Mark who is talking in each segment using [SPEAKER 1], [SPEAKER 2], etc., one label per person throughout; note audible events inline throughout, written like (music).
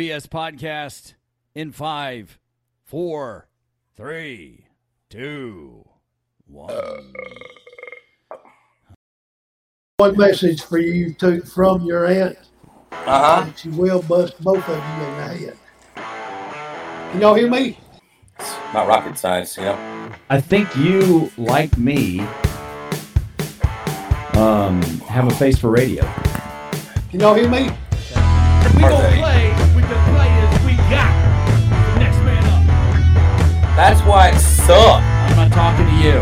[SPEAKER 1] BS podcast in five, four, three, two, one.
[SPEAKER 2] One message for you to from your aunt.
[SPEAKER 3] Uh huh.
[SPEAKER 2] She will bust both of you in the head. Can y'all hear me?
[SPEAKER 3] It's Not rocket science, you know.
[SPEAKER 1] I think you, like me, um, have a face for radio.
[SPEAKER 2] Can y'all hear me?
[SPEAKER 1] We gonna play
[SPEAKER 3] That's why it sucked.
[SPEAKER 1] I'm not talking to you.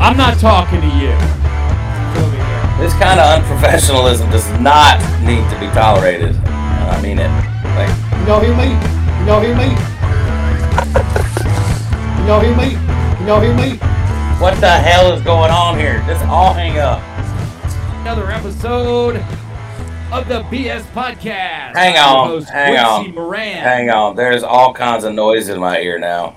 [SPEAKER 1] I'm not talking to you. It's over here.
[SPEAKER 3] This kind of unprofessionalism does not need to be tolerated. I mean it. Like,
[SPEAKER 2] Can y'all hear me? Can y'all hear me? Can y'all hear me? Can y'all hear me?
[SPEAKER 3] what the hell is going on here? Just all hang up.
[SPEAKER 1] Another episode of the BS podcast.
[SPEAKER 3] Hang
[SPEAKER 1] I'm your
[SPEAKER 3] on,
[SPEAKER 1] host,
[SPEAKER 3] hang
[SPEAKER 1] Quincy
[SPEAKER 3] on,
[SPEAKER 1] Moran.
[SPEAKER 3] Hang on. There's all kinds of noise in my ear now.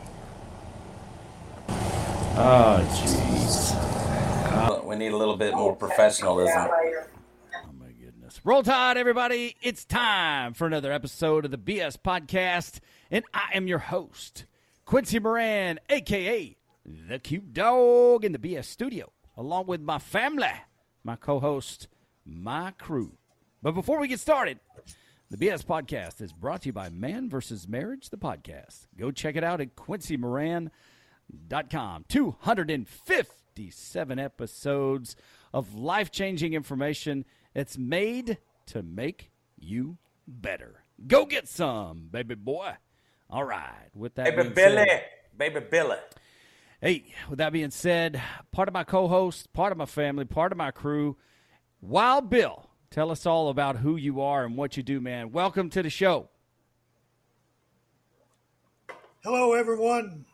[SPEAKER 1] Oh, jeez.
[SPEAKER 3] We need a little bit more professionalism.
[SPEAKER 1] Oh my goodness. Roll Tide, everybody. It's time for another episode of the BS Podcast. And I am your host, Quincy Moran, aka the cute dog in the BS studio, along with my family, my co-host, my crew. But before we get started, the BS Podcast is brought to you by Man vs. Marriage, the podcast. Go check it out at quincymoran.com. 257 episodes of life changing information that's made to make you better. Go get some, baby boy. All right. With that
[SPEAKER 3] Baby Billy.
[SPEAKER 1] said-
[SPEAKER 3] Baby Billy.
[SPEAKER 1] Hey, with that being said, part of my co host, part of my family, part of my crew, Wild Bill, tell us all about who you are and what you do, man. Welcome to the show.
[SPEAKER 2] Hello, everyone.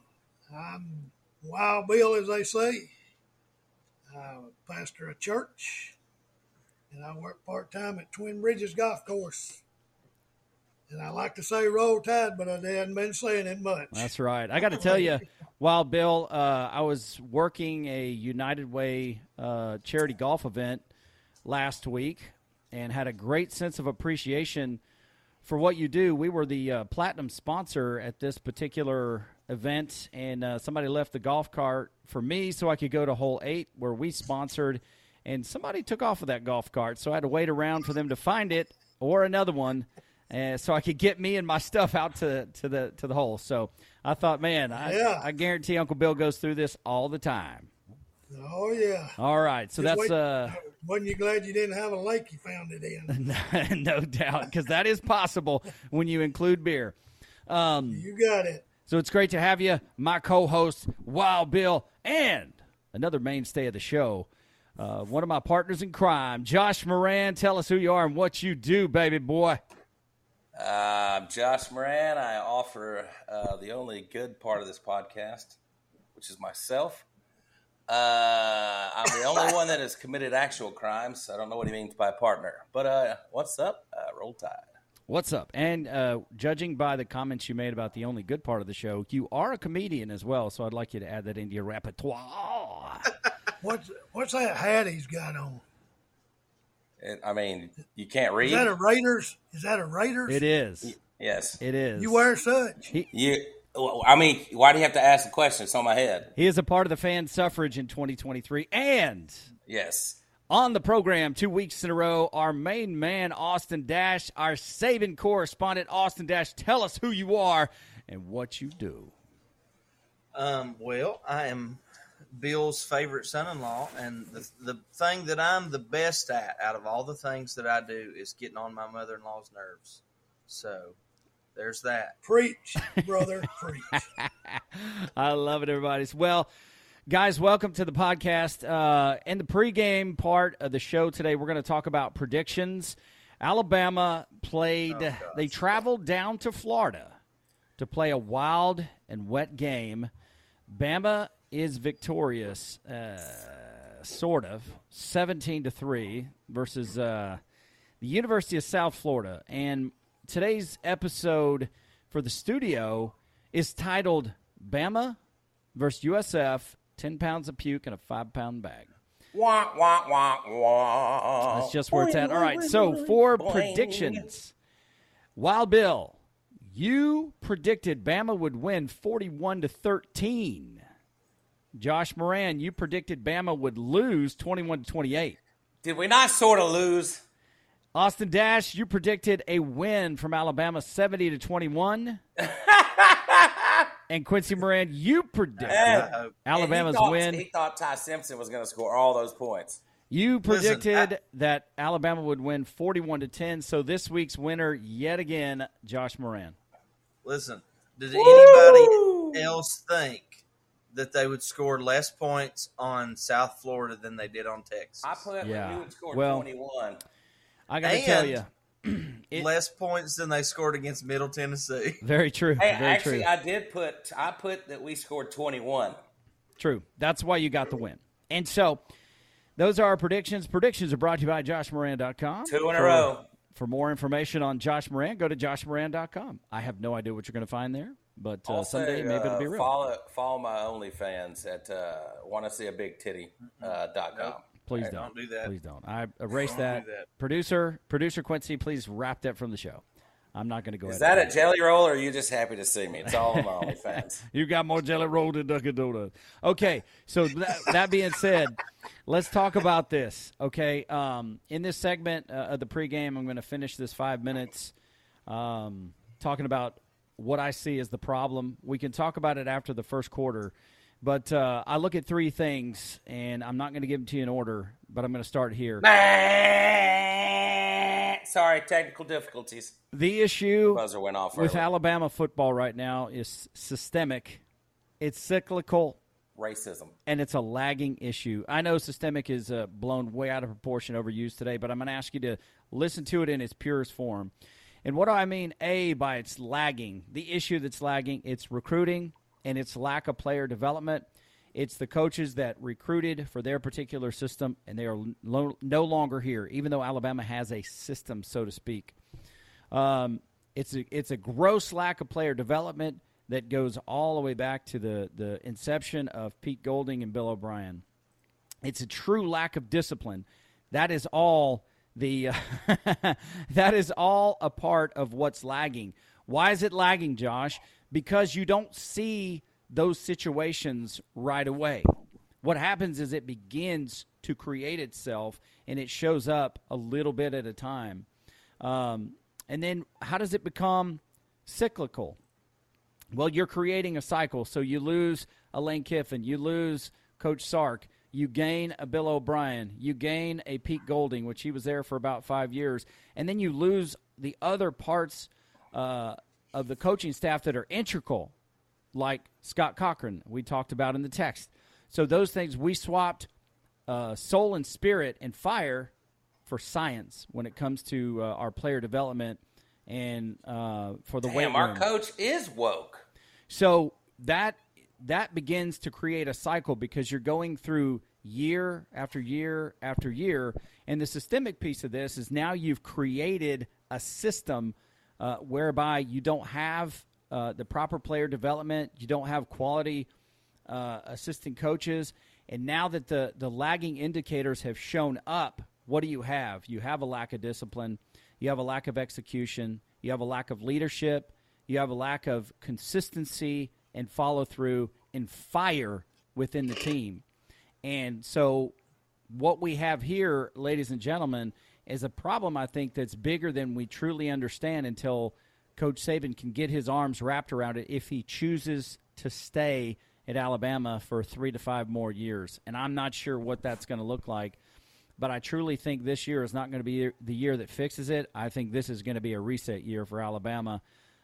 [SPEAKER 2] I'm Wild Bill, as they say. A pastor of church, and I work part time at Twin Bridges Golf Course. And I like to say roll tide, but I hadn't been saying it much.
[SPEAKER 1] That's right. I got to tell you, Wild Bill, uh, I was working a United Way uh, charity golf event last week and had a great sense of appreciation for what you do. We were the uh, platinum sponsor at this particular event, and uh, somebody left the golf cart for me so I could go to hole eight where we sponsored. And somebody took off of that golf cart, so I had to wait around for them to find it or another one, uh, so I could get me and my (laughs) stuff out to, to the to the hole. So I thought, man, I,
[SPEAKER 2] Yeah.
[SPEAKER 1] I guarantee Uncle Bill goes through this all the time.
[SPEAKER 2] Oh, yeah.
[SPEAKER 1] All right, so
[SPEAKER 2] Just
[SPEAKER 1] that's
[SPEAKER 2] wait.
[SPEAKER 1] uh.
[SPEAKER 2] Wasn't you glad you didn't have a lake you found it in? (laughs)
[SPEAKER 1] no doubt, because that is possible when you include beer. Um,
[SPEAKER 2] You got it.
[SPEAKER 1] So it's great to have you, my co-host Wild Bill, and another mainstay of the show, uh, one of my partners in crime, Josh Moran. Tell us who you are and what you do, baby boy.
[SPEAKER 3] Uh, I'm Josh Moran. I offer uh, the only good part of this podcast, which is myself. Uh, I'm the only one that has committed actual crimes. I don't know what he means by partner. But uh, what's up? Uh, roll Tide.
[SPEAKER 1] What's up? And uh, judging by the comments you made about the only good part of the show, you are a comedian as well. So I'd like you to add that into your repertoire. (laughs)
[SPEAKER 2] What's what's that hat he's got on?
[SPEAKER 3] It, I mean, you can't
[SPEAKER 2] Is
[SPEAKER 3] read.
[SPEAKER 2] that a Raiders? Is that a Raiders?
[SPEAKER 1] it is.
[SPEAKER 3] yes.
[SPEAKER 1] It is.
[SPEAKER 2] You wear such.
[SPEAKER 3] You. I mean, why do you have to ask the question? It's on my head.
[SPEAKER 1] He is a part of the fan suffrage in 2023. And
[SPEAKER 3] Yes.
[SPEAKER 1] On the program, two weeks in a row, our main man, Austin Dash, our saving correspondent, Austin Dash. Tell us who you are and what you do.
[SPEAKER 4] Um, well, I am Bill's favorite son-in-law, and the the thing that I'm the best at out of all the things that I do is getting on my mother-in-law's nerves. So there's that.
[SPEAKER 2] Preach, brother, preach. (laughs)
[SPEAKER 1] I love it, everybody. Well, guys, welcome to the podcast. Uh, in the pregame part of the show today, we're going to talk about predictions. Alabama played, they traveled down to Florida to play a wild and wet game. Bama is victorious, uh, sort of, 17 to 3 versus uh, the University of South Florida. And today's episode for the studio is titled Bama versus USF 10 pounds of puke in a five pound bag.
[SPEAKER 3] Wah, wah, wah, wah.
[SPEAKER 1] That's just where it's at. All right, so for predictions, Wild Bill, You predicted Bama would win 41 to 13. Josh Moran, you predicted Bama would lose 21 to 28.
[SPEAKER 3] Did we not sort of lose?
[SPEAKER 1] Austin Dash, you predicted a win from Alabama 70 to 21. (laughs) and Quincy Moran, you predicted
[SPEAKER 4] Uh,
[SPEAKER 1] Alabama's
[SPEAKER 3] he thought,
[SPEAKER 1] win.
[SPEAKER 3] He thought Ty Simpson was going to score all those points.
[SPEAKER 1] You
[SPEAKER 4] Listen,
[SPEAKER 1] predicted
[SPEAKER 4] I-
[SPEAKER 1] that Alabama would win 41 to 10. So this week's winner yet again, Josh Moran.
[SPEAKER 4] listen, did anybody else think that they would score less points on South Florida than they did on Texas?
[SPEAKER 3] I put
[SPEAKER 1] Yeah.
[SPEAKER 3] we would score
[SPEAKER 1] Well,
[SPEAKER 3] 21.
[SPEAKER 1] I got to tell you, (clears throat) it-
[SPEAKER 4] less points than they scored against Middle Tennessee. (laughs)
[SPEAKER 1] very true.
[SPEAKER 3] Hey,
[SPEAKER 1] very
[SPEAKER 3] actually,
[SPEAKER 1] true.
[SPEAKER 3] I did put I put that we scored 21.
[SPEAKER 1] True. That's why you got the win. And so those are our predictions. Predictions are brought to you by joshmoran.com.
[SPEAKER 3] Two in a
[SPEAKER 1] For-
[SPEAKER 3] row.
[SPEAKER 1] For more information on Josh Moran, go to joshmoran.com. I have no idea what you're going to find there, but uh,
[SPEAKER 3] Also,
[SPEAKER 1] someday maybe it'll be
[SPEAKER 3] uh,
[SPEAKER 1] real.
[SPEAKER 3] Follow follow my OnlyFans at uh, want to see a big titty uh, dot com.
[SPEAKER 1] Please
[SPEAKER 4] Hey,
[SPEAKER 1] don't.
[SPEAKER 4] don't do that.
[SPEAKER 1] Please don't. I erase
[SPEAKER 4] Don't
[SPEAKER 1] that.
[SPEAKER 4] do that.
[SPEAKER 1] Producer, producer Quincy, please wrap that from the show. I'm not going to go
[SPEAKER 3] Is
[SPEAKER 1] ahead.
[SPEAKER 3] that a jelly roll, or are you just happy to see me? It's all on my OnlyFans. (laughs)
[SPEAKER 1] You got more jelly roll than Dunkin' Donuts. Okay, so that, that being said, let's talk about this. Okay, um, in this segment uh, of the pregame, I'm going to finish this five minutes um, talking about what I see as the problem. We can talk about it after the first quarter, but uh, I look at three things, and I'm not going to give them to you in order, but I'm going to start here.
[SPEAKER 3] Sorry, technical difficulties.
[SPEAKER 1] The issue
[SPEAKER 3] Buzzer went off
[SPEAKER 1] with
[SPEAKER 3] early.
[SPEAKER 1] Alabama football right now is systemic. It's cyclical.
[SPEAKER 3] Racism.
[SPEAKER 1] and it's a lagging issue. I know systemic is uh, blown way out of proportion, overused today, but I'm going to ask you to listen to it in its purest form. And what do I mean? A by its lagging. The issue that's lagging, it's recruiting and its lack of player development. It's the coaches that recruited for their particular system, and they are lo- no longer here, even though Alabama has a system, so to speak. Um, it's a it's a gross lack of player development that goes all the way back to the the inception of Pete Golding and Bill O'Brien. It's a true lack of discipline. That is all the (laughs) that is all a part of what's lagging. Why is it lagging, Josh? Because you don't see those situations right away. What happens is it begins to create itself and it shows up a little bit at a time. Um, and then how does it become cyclical? Well, you're creating a cycle. So you lose a Lane Kiffin, you lose Coach Sark, you gain a Bill O'Brien, you gain a Pete Golding, which he was there for about five years, and then you lose the other parts uh, of the coaching staff that are integral, like Scott Cochran, we talked about in the text. So those things we swapped uh, soul and spirit and fire for science when it comes to uh, our player development and uh, for the
[SPEAKER 3] Damn, our coach is woke.
[SPEAKER 1] So that that begins to create a cycle because you're going through year after year after year, and the systemic piece of this is now you've created a system uh, whereby you don't have uh, the proper player development, you don't have quality uh, assistant coaches, and now that the the lagging indicators have shown up, what do you have? You have a lack of discipline, you have a lack of execution, you have a lack of leadership, you have a lack of consistency and follow through and fire within the team. And so, what we have here, ladies and gentlemen, is a problem I think that's bigger than we truly understand until Coach Saban can get his arms wrapped around it if he chooses to stay at Alabama for three to five more years. And I'm not sure what that's going to look like. But I truly think this year is not going to be the year that fixes it. I think this is going to be a reset year for Alabama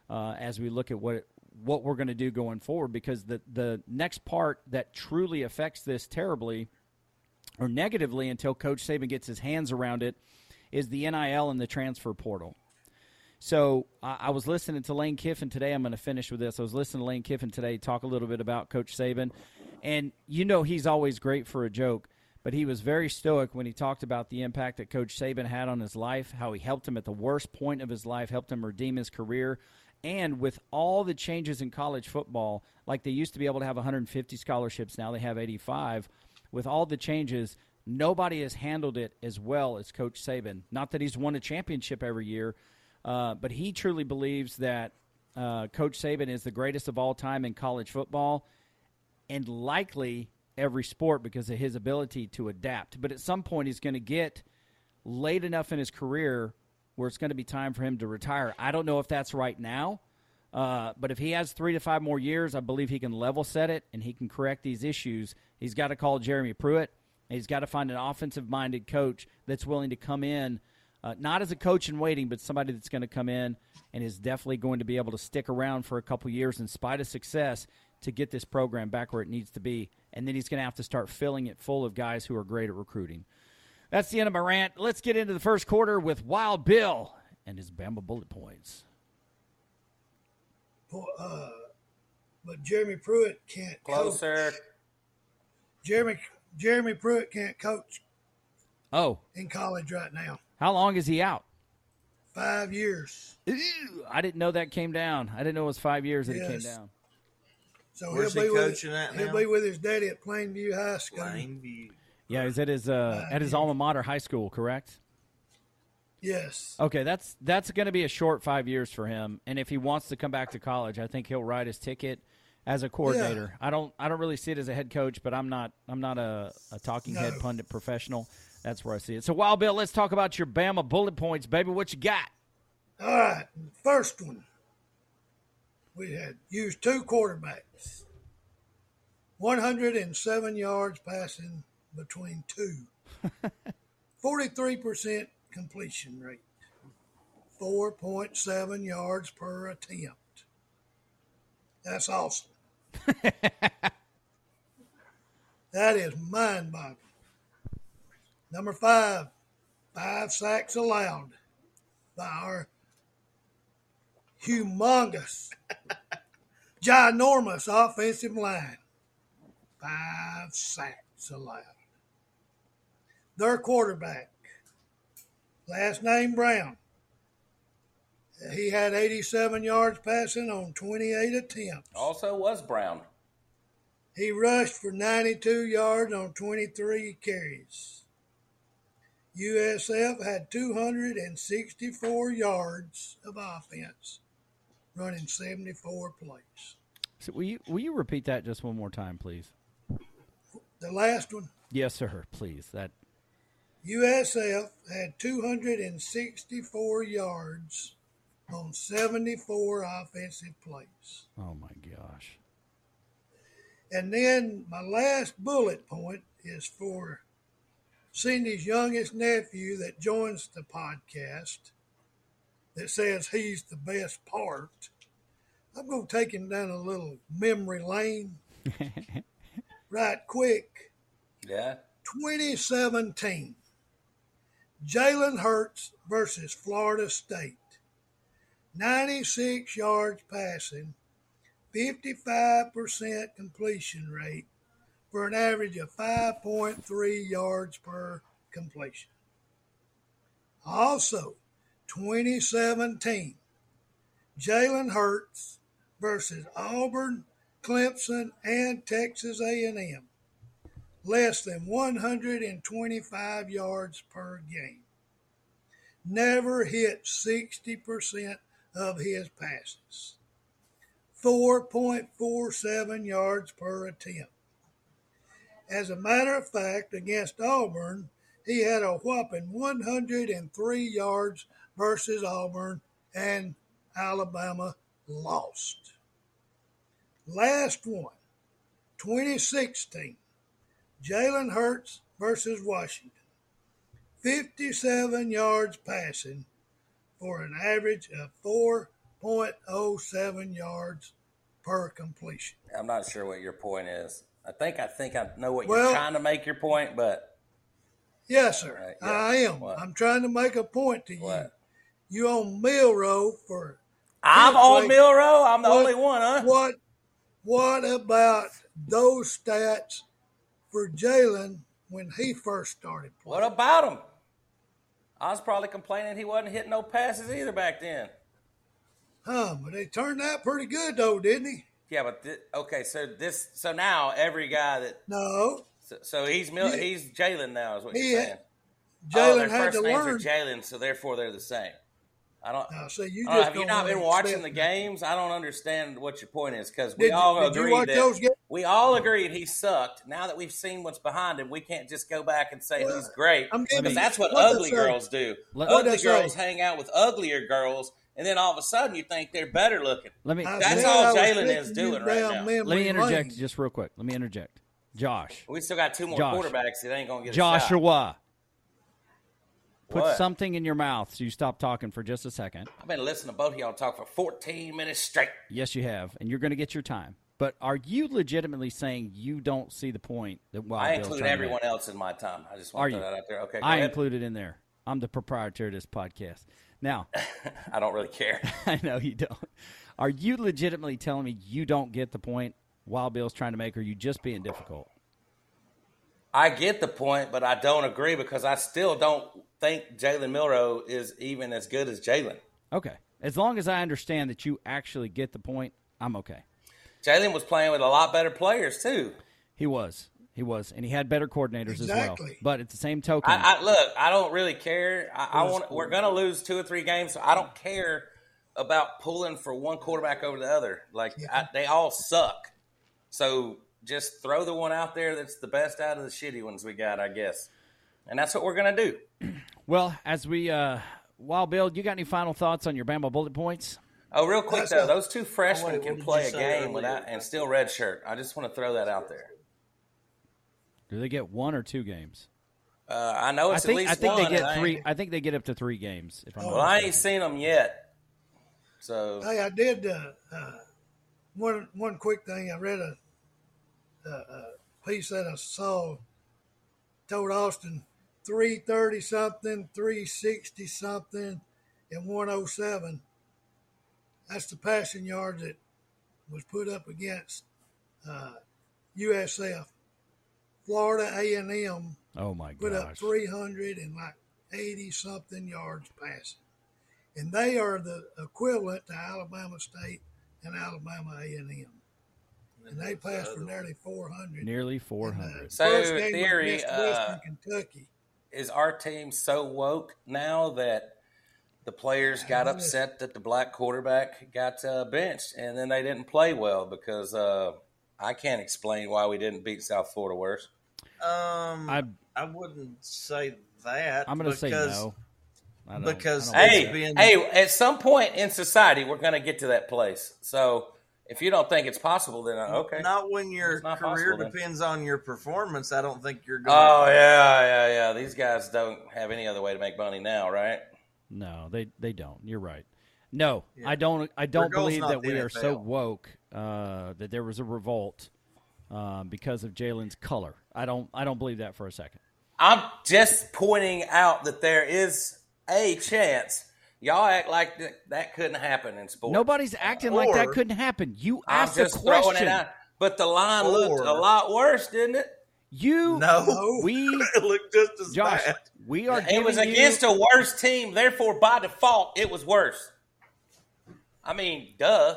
[SPEAKER 1] uh, as we look at what what we're going to do going forward. Because the the next part that truly affects this terribly or negatively until Coach Saban gets his hands around it is the NIL and the transfer portal. So I, I was listening to Lane Kiffin today. I'm going to finish with this. I was listening to Lane Kiffin today talk a little bit about Coach Saban, and you know he's always great for a joke. But he was very stoic when he talked about the impact that Coach Saban had on his life, how he helped him at the worst point of his life, helped him redeem his career, and with all the changes in college football, like they used to be able to have 150 scholarships, now they have 85. With all the changes, nobody has handled it as well as Coach Saban. Not that he's won a championship every year, uh, but he truly believes that uh, Coach Saban is the greatest of all time in college football, and likely every sport because of his ability to adapt. But at some point, he's going to get late enough in his career where it's going to be time for him to retire. I don't know if that's right now. Uh, but if he has three to five more years, I believe he can level set it and he can correct these issues. He's got to call Jeremy Pruitt. He's got to find an offensive minded coach that's willing to come in, uh, not as a coach in waiting, but somebody that's going to come in and is definitely going to be able to stick around for a couple years in spite of success to get this program back where it needs to be. And then he's going to have to start filling it full of guys who are great at recruiting. That's the end of my rant. Let's get into the first quarter with Wild Bill and his Bama bullet points.
[SPEAKER 2] Uh, but Jeremy Pruitt can't
[SPEAKER 3] Closer.
[SPEAKER 2] Coach. Jeremy Jeremy Pruitt can't coach
[SPEAKER 1] Oh,
[SPEAKER 2] in college right now.
[SPEAKER 1] how long is he out?
[SPEAKER 2] Five years.
[SPEAKER 1] Ew, I didn't know that came down. I didn't know it was five years that it came down.
[SPEAKER 2] So
[SPEAKER 4] Where's
[SPEAKER 2] he'll
[SPEAKER 4] he
[SPEAKER 2] be with
[SPEAKER 4] coaching at
[SPEAKER 2] he'll
[SPEAKER 4] now?
[SPEAKER 2] be with his daddy at Plainview High School.
[SPEAKER 4] Plainview.
[SPEAKER 1] Yeah, he's at his uh, at his alma mater high school, correct?
[SPEAKER 2] Yes.
[SPEAKER 1] Okay, that's that's going to be a short five years for him. And if he wants to come back to college, I think he'll ride his ticket as a coordinator. I don't I don't really see it as a head coach, but I'm not I'm not a, a talking head pundit professional. That's where I see it. So, Wild Bill, let's talk about your Bama bullet points, baby. What you got?
[SPEAKER 2] All right. First one. We had used two quarterbacks. 107 yards passing between two. (laughs) 43% completion rate. 4.7 yards per attempt. That's awesome. (laughs) that is mind boggling. Number five, five sacks allowed by our humongous, (laughs) ginormous offensive line. Five sacks allowed. Their quarterback, last name Brown, he had 87 yards passing on 28 attempts.
[SPEAKER 3] Also was Brown.
[SPEAKER 2] He rushed for 92 yards on 23 carries. USF had 264 yards of offense, running 74 plays.
[SPEAKER 1] So will you will you repeat that just one more time, please?
[SPEAKER 2] The last one,
[SPEAKER 1] Yes, sir. Please. That
[SPEAKER 2] USF had 264 yards on 74 offensive plays.
[SPEAKER 1] oh my gosh.
[SPEAKER 2] And then my last bullet point is for Cindy's youngest nephew that joins the podcast that says he's the best part. I'm going to take him down a little memory lane (laughs) right quick.
[SPEAKER 3] Yeah.
[SPEAKER 2] 2017, Jalen Hurts versus Florida State. 96 yards passing, 55% completion rate for an average of 5.3 yards per completion. Also, 2017, Jalen Hurts versus Auburn, Clemson, and Texas A&M less than 125 yards per game. Never hit 60% of his passes. 4.47 yards per attempt. As a matter of fact, against Auburn, he had a whopping 103 yards versus Auburn, and Alabama lost. Last one, 2016. Jalen Hurts versus Washington. 57 yards passing for an average of 4.07 yards per completion.
[SPEAKER 3] I'm not sure what your point is. I think I think I know what
[SPEAKER 2] Well-
[SPEAKER 3] you're trying to make your point, but
[SPEAKER 2] Yes, sir.
[SPEAKER 3] Right, yeah.
[SPEAKER 2] I am.
[SPEAKER 3] What?
[SPEAKER 2] I'm trying to make a point to you.
[SPEAKER 3] what?
[SPEAKER 2] You on Milroe for
[SPEAKER 3] I'm on
[SPEAKER 2] like-
[SPEAKER 3] Milroe. I'm the
[SPEAKER 2] what-
[SPEAKER 3] only one, huh?
[SPEAKER 2] what? What about those stats for Jalen when he first started playing?
[SPEAKER 3] What about him? I was probably complaining he wasn't hitting no passes either back then.
[SPEAKER 2] Huh, but they turned out pretty good though, didn't he?
[SPEAKER 3] Yeah, but thi- okay, so this, so now every guy that,
[SPEAKER 2] No,
[SPEAKER 3] so, so he's Mil,
[SPEAKER 2] Yeah.
[SPEAKER 3] he's Jalen now, is what
[SPEAKER 2] He
[SPEAKER 3] you're saying. oh,
[SPEAKER 2] Jalen
[SPEAKER 3] their
[SPEAKER 2] had
[SPEAKER 3] first
[SPEAKER 2] to
[SPEAKER 3] names
[SPEAKER 2] learn.
[SPEAKER 3] are Jalen, so therefore they're the same. I don't.
[SPEAKER 2] Now, see, you
[SPEAKER 3] don't
[SPEAKER 2] just
[SPEAKER 3] have you
[SPEAKER 2] don't
[SPEAKER 3] been watching the games? I don't understand what your point is because we
[SPEAKER 2] Did
[SPEAKER 3] all
[SPEAKER 2] did you
[SPEAKER 3] agreed
[SPEAKER 2] watch
[SPEAKER 3] that
[SPEAKER 2] those games?
[SPEAKER 3] We all agreed he sucked. Now that we've seen what's behind him, we can't just go back and say
[SPEAKER 2] Well,
[SPEAKER 3] he's great
[SPEAKER 2] I'm
[SPEAKER 3] because
[SPEAKER 2] you-
[SPEAKER 3] that's what
[SPEAKER 2] what'd
[SPEAKER 3] ugly
[SPEAKER 2] they
[SPEAKER 3] girls do.
[SPEAKER 1] Let-
[SPEAKER 2] What'd
[SPEAKER 3] ugly
[SPEAKER 2] they
[SPEAKER 3] girls
[SPEAKER 2] say?
[SPEAKER 3] hang out with uglier girls, and then all of a sudden you think they're better looking.
[SPEAKER 1] Let me.
[SPEAKER 3] That's
[SPEAKER 2] said
[SPEAKER 3] all Jalen is doing right now.
[SPEAKER 2] memory
[SPEAKER 1] let me interject
[SPEAKER 2] lane.
[SPEAKER 1] just real quick. Let me interject. Josh,
[SPEAKER 3] We still got two more
[SPEAKER 1] Josh.
[SPEAKER 3] quarterbacks that ain't gonna get a shot.
[SPEAKER 1] Joshua, put
[SPEAKER 3] What?
[SPEAKER 1] something in your mouth so you stop talking for just a second.
[SPEAKER 3] I've been listening to both of y'all talk for 14 minutes straight.
[SPEAKER 1] Yes, you have, and you're going to get your time. But are you legitimately saying you don't see the point that Wild
[SPEAKER 3] I
[SPEAKER 1] Bill's
[SPEAKER 3] include
[SPEAKER 1] trying to
[SPEAKER 3] everyone else in my time. I just
[SPEAKER 1] Are
[SPEAKER 3] want to
[SPEAKER 1] you?
[SPEAKER 3] throw that out there. Okay,
[SPEAKER 1] I
[SPEAKER 3] ahead.
[SPEAKER 1] included in there. I'm the proprietor of this podcast. Now, (laughs)
[SPEAKER 3] I don't really care. (laughs)
[SPEAKER 1] I know you don't. Are you legitimately telling me you don't get the point Wild Bill's trying to make, or are you just being difficult?
[SPEAKER 3] I get the point, but I don't agree because I still don't think Jalen Milroe is even as good as Jalen.
[SPEAKER 1] Okay. As long as I understand that you actually get the point, I'm okay.
[SPEAKER 3] Jalen was playing with a lot better players too.
[SPEAKER 1] He was. He was. And he had better coordinators as well. But at the same token,
[SPEAKER 3] I, I look. I don't really care. I, I want. We're gonna lose two or three games, so I don't care about pulling for one quarterback over the other. Like I, they all suck. So just throw the one out there that's the best out of the shitty ones we got, I guess. And that's what we're gonna do. (clears throat)
[SPEAKER 1] well, as we, uh, Wild Bill, you got any final thoughts on your Bama bullet points?
[SPEAKER 3] Oh, real quick
[SPEAKER 2] That's
[SPEAKER 3] though,
[SPEAKER 2] a-
[SPEAKER 3] those two freshmen
[SPEAKER 4] Oh, wait,
[SPEAKER 3] can play a game
[SPEAKER 4] earlier?
[SPEAKER 3] without and still redshirt. I just want to throw that out there.
[SPEAKER 1] Do they get one or two games?
[SPEAKER 3] Uh, I know
[SPEAKER 1] I
[SPEAKER 3] it's
[SPEAKER 1] think
[SPEAKER 3] at least
[SPEAKER 1] I think
[SPEAKER 3] one.
[SPEAKER 1] they get
[SPEAKER 3] and I
[SPEAKER 1] three. I think they get up to three games. If I'm not
[SPEAKER 3] Well, I ain't seen them yet. So
[SPEAKER 2] Hey, I did uh, uh, one one quick thing. I read a, a, a piece that I saw told Austin three thirty something, three sixty something, and one oh seven. That's the passing yards that was put up against uh, USF. Florida A and M
[SPEAKER 1] Oh my
[SPEAKER 2] put up 300 and like 80 something yards passing. And they are the equivalent to Alabama State and Alabama A&M. And they passed for nearly 400.
[SPEAKER 1] Nearly 400.
[SPEAKER 2] the.
[SPEAKER 3] So,
[SPEAKER 2] first game was
[SPEAKER 3] theory,
[SPEAKER 2] against
[SPEAKER 3] uh,
[SPEAKER 2] Western Kentucky.
[SPEAKER 3] is our team so woke now that the players got upset that the black quarterback got uh, benched and then they didn't play well because uh, I can't explain why we didn't beat South Florida worse.
[SPEAKER 4] Um,
[SPEAKER 1] I
[SPEAKER 4] I wouldn't say that.
[SPEAKER 1] I'm going to say
[SPEAKER 4] because
[SPEAKER 1] no. I don't-
[SPEAKER 4] because-
[SPEAKER 1] I don't
[SPEAKER 3] Hey,
[SPEAKER 4] It's
[SPEAKER 3] hey, at some point in society, we're going to get to that place. So if you don't think it's possible, then uh, okay.
[SPEAKER 4] Not when your
[SPEAKER 3] not
[SPEAKER 4] career
[SPEAKER 3] possible then.
[SPEAKER 4] depends on your performance. I don't think you're going.
[SPEAKER 3] Oh yeah, yeah, yeah. These guys don't have any other way to make money now, right?
[SPEAKER 1] No, they they don't. You're right. No,
[SPEAKER 4] Yeah.
[SPEAKER 1] I don't. I don't believe that
[SPEAKER 4] the
[SPEAKER 1] we are so woke uh, that there was a revolt uh, because of Jalen's color. I don't. I don't believe that for a second.
[SPEAKER 3] I'm just pointing out that there is a chance. Y'all act like that, that couldn't happen in sports.
[SPEAKER 1] Nobody's acting like that couldn't happen. You
[SPEAKER 3] I'm
[SPEAKER 1] asked a
[SPEAKER 3] just throwing
[SPEAKER 1] question.
[SPEAKER 3] it out. But the line looked a lot worse, didn't it?
[SPEAKER 1] You,
[SPEAKER 4] No,
[SPEAKER 2] No.
[SPEAKER 1] we, (laughs)
[SPEAKER 4] it looked just as
[SPEAKER 1] Josh,
[SPEAKER 4] bad.
[SPEAKER 1] We are.
[SPEAKER 3] It was against
[SPEAKER 1] you,
[SPEAKER 3] a worse team, therefore by default it was worse. I mean, duh.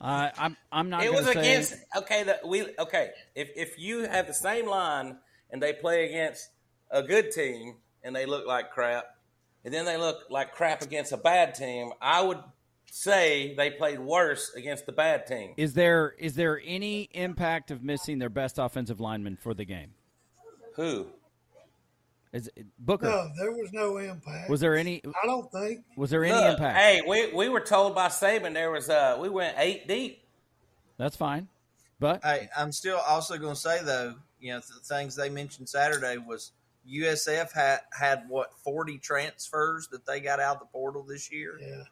[SPEAKER 1] Uh, I'm. I'm not.
[SPEAKER 3] It was
[SPEAKER 1] say,
[SPEAKER 3] against okay. The, we okay. If if you have the same line and they play against a good team and they look like crap, and then they look like crap against a bad team, I would say they played worse against the bad team.
[SPEAKER 1] Is there is there any impact of missing their best offensive lineman for the game?
[SPEAKER 3] Who?
[SPEAKER 1] Is it, Booker?
[SPEAKER 2] No, there was no impact.
[SPEAKER 1] Was there any?
[SPEAKER 2] I don't think.
[SPEAKER 1] Was there any
[SPEAKER 3] Look,
[SPEAKER 1] impact?
[SPEAKER 3] hey, we we were told by Saban there was uh we went eight deep.
[SPEAKER 1] That's fine, but
[SPEAKER 4] Hey, I'm still also going to say though, you know, the things they mentioned Saturday was USF had had what 40 transfers that they got out of the portal this year.
[SPEAKER 2] Yeah.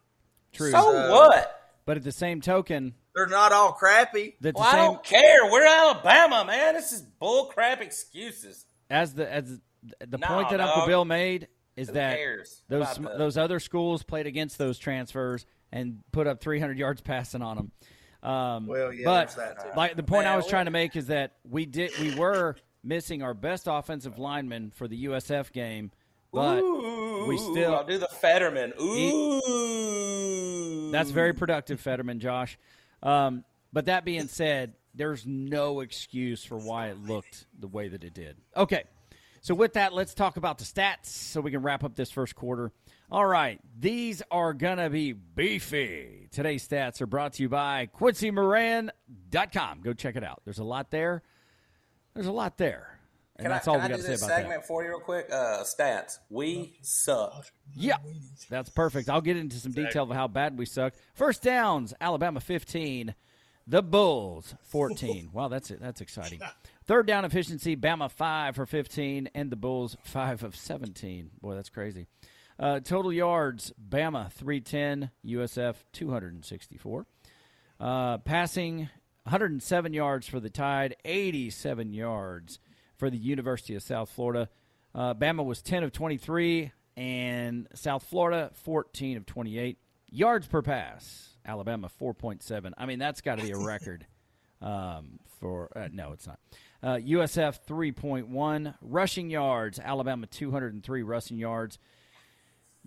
[SPEAKER 1] true.
[SPEAKER 3] So
[SPEAKER 4] So-
[SPEAKER 3] what?
[SPEAKER 1] but at the same token,
[SPEAKER 4] They're not all crappy.
[SPEAKER 1] that the
[SPEAKER 3] Well, I don't care. We're Alabama, man. This is bull crap excuses.
[SPEAKER 1] as the as the
[SPEAKER 3] No,
[SPEAKER 1] point that Uncle. Bill made is
[SPEAKER 3] Who
[SPEAKER 1] that
[SPEAKER 3] cares
[SPEAKER 1] those
[SPEAKER 3] about the-
[SPEAKER 1] those other schools played against those transfers and put up 300 yards passing on them. Um,
[SPEAKER 4] Well, yeah,
[SPEAKER 1] but
[SPEAKER 4] that
[SPEAKER 1] like the point I was
[SPEAKER 3] we-
[SPEAKER 1] trying to make is that we did we were missing our best offensive lineman for the USF game, but
[SPEAKER 3] Ooh,
[SPEAKER 1] we still-
[SPEAKER 3] I'll do the Fetterman. Ooh,
[SPEAKER 1] That's very productive, Fetterman, Josh. Um, but that being said, there's no excuse for why it looked the way that it did. Okay. So with that, let's talk about the stats so we can wrap up this first quarter. All right, these are going to be beefy. Today's stats are brought to you by QuincyMoran.com. Go check it out. There's a lot there. There's a lot there. And
[SPEAKER 3] Can
[SPEAKER 1] that's
[SPEAKER 3] I,
[SPEAKER 1] all
[SPEAKER 3] can
[SPEAKER 1] we got to say
[SPEAKER 3] this
[SPEAKER 1] about
[SPEAKER 3] segment
[SPEAKER 1] that.
[SPEAKER 3] for you real quick? Uh, stats. We suck.
[SPEAKER 1] Yeah, that's perfect. I'll get into some detail of how bad we suck. First downs, Alabama 15, the Bulls 14. (laughs) Wow, that's it. That's exciting. Third down efficiency, Bama 5 for 15, and the Bulls 5 of 17. Boy, that's crazy. Uh, total yards, Bama 310, USF 264. Uh, passing 107 yards for the Tide, 87 yards for the University of South Florida. Uh, Bama was 10 of 23, and South Florida 14 of 28. Yards per pass, Alabama 4.7. I mean, that's got to be a record um, for. Uh, no, it's not. Uh, USF 3.1 rushing yards. Alabama 203 rushing yards.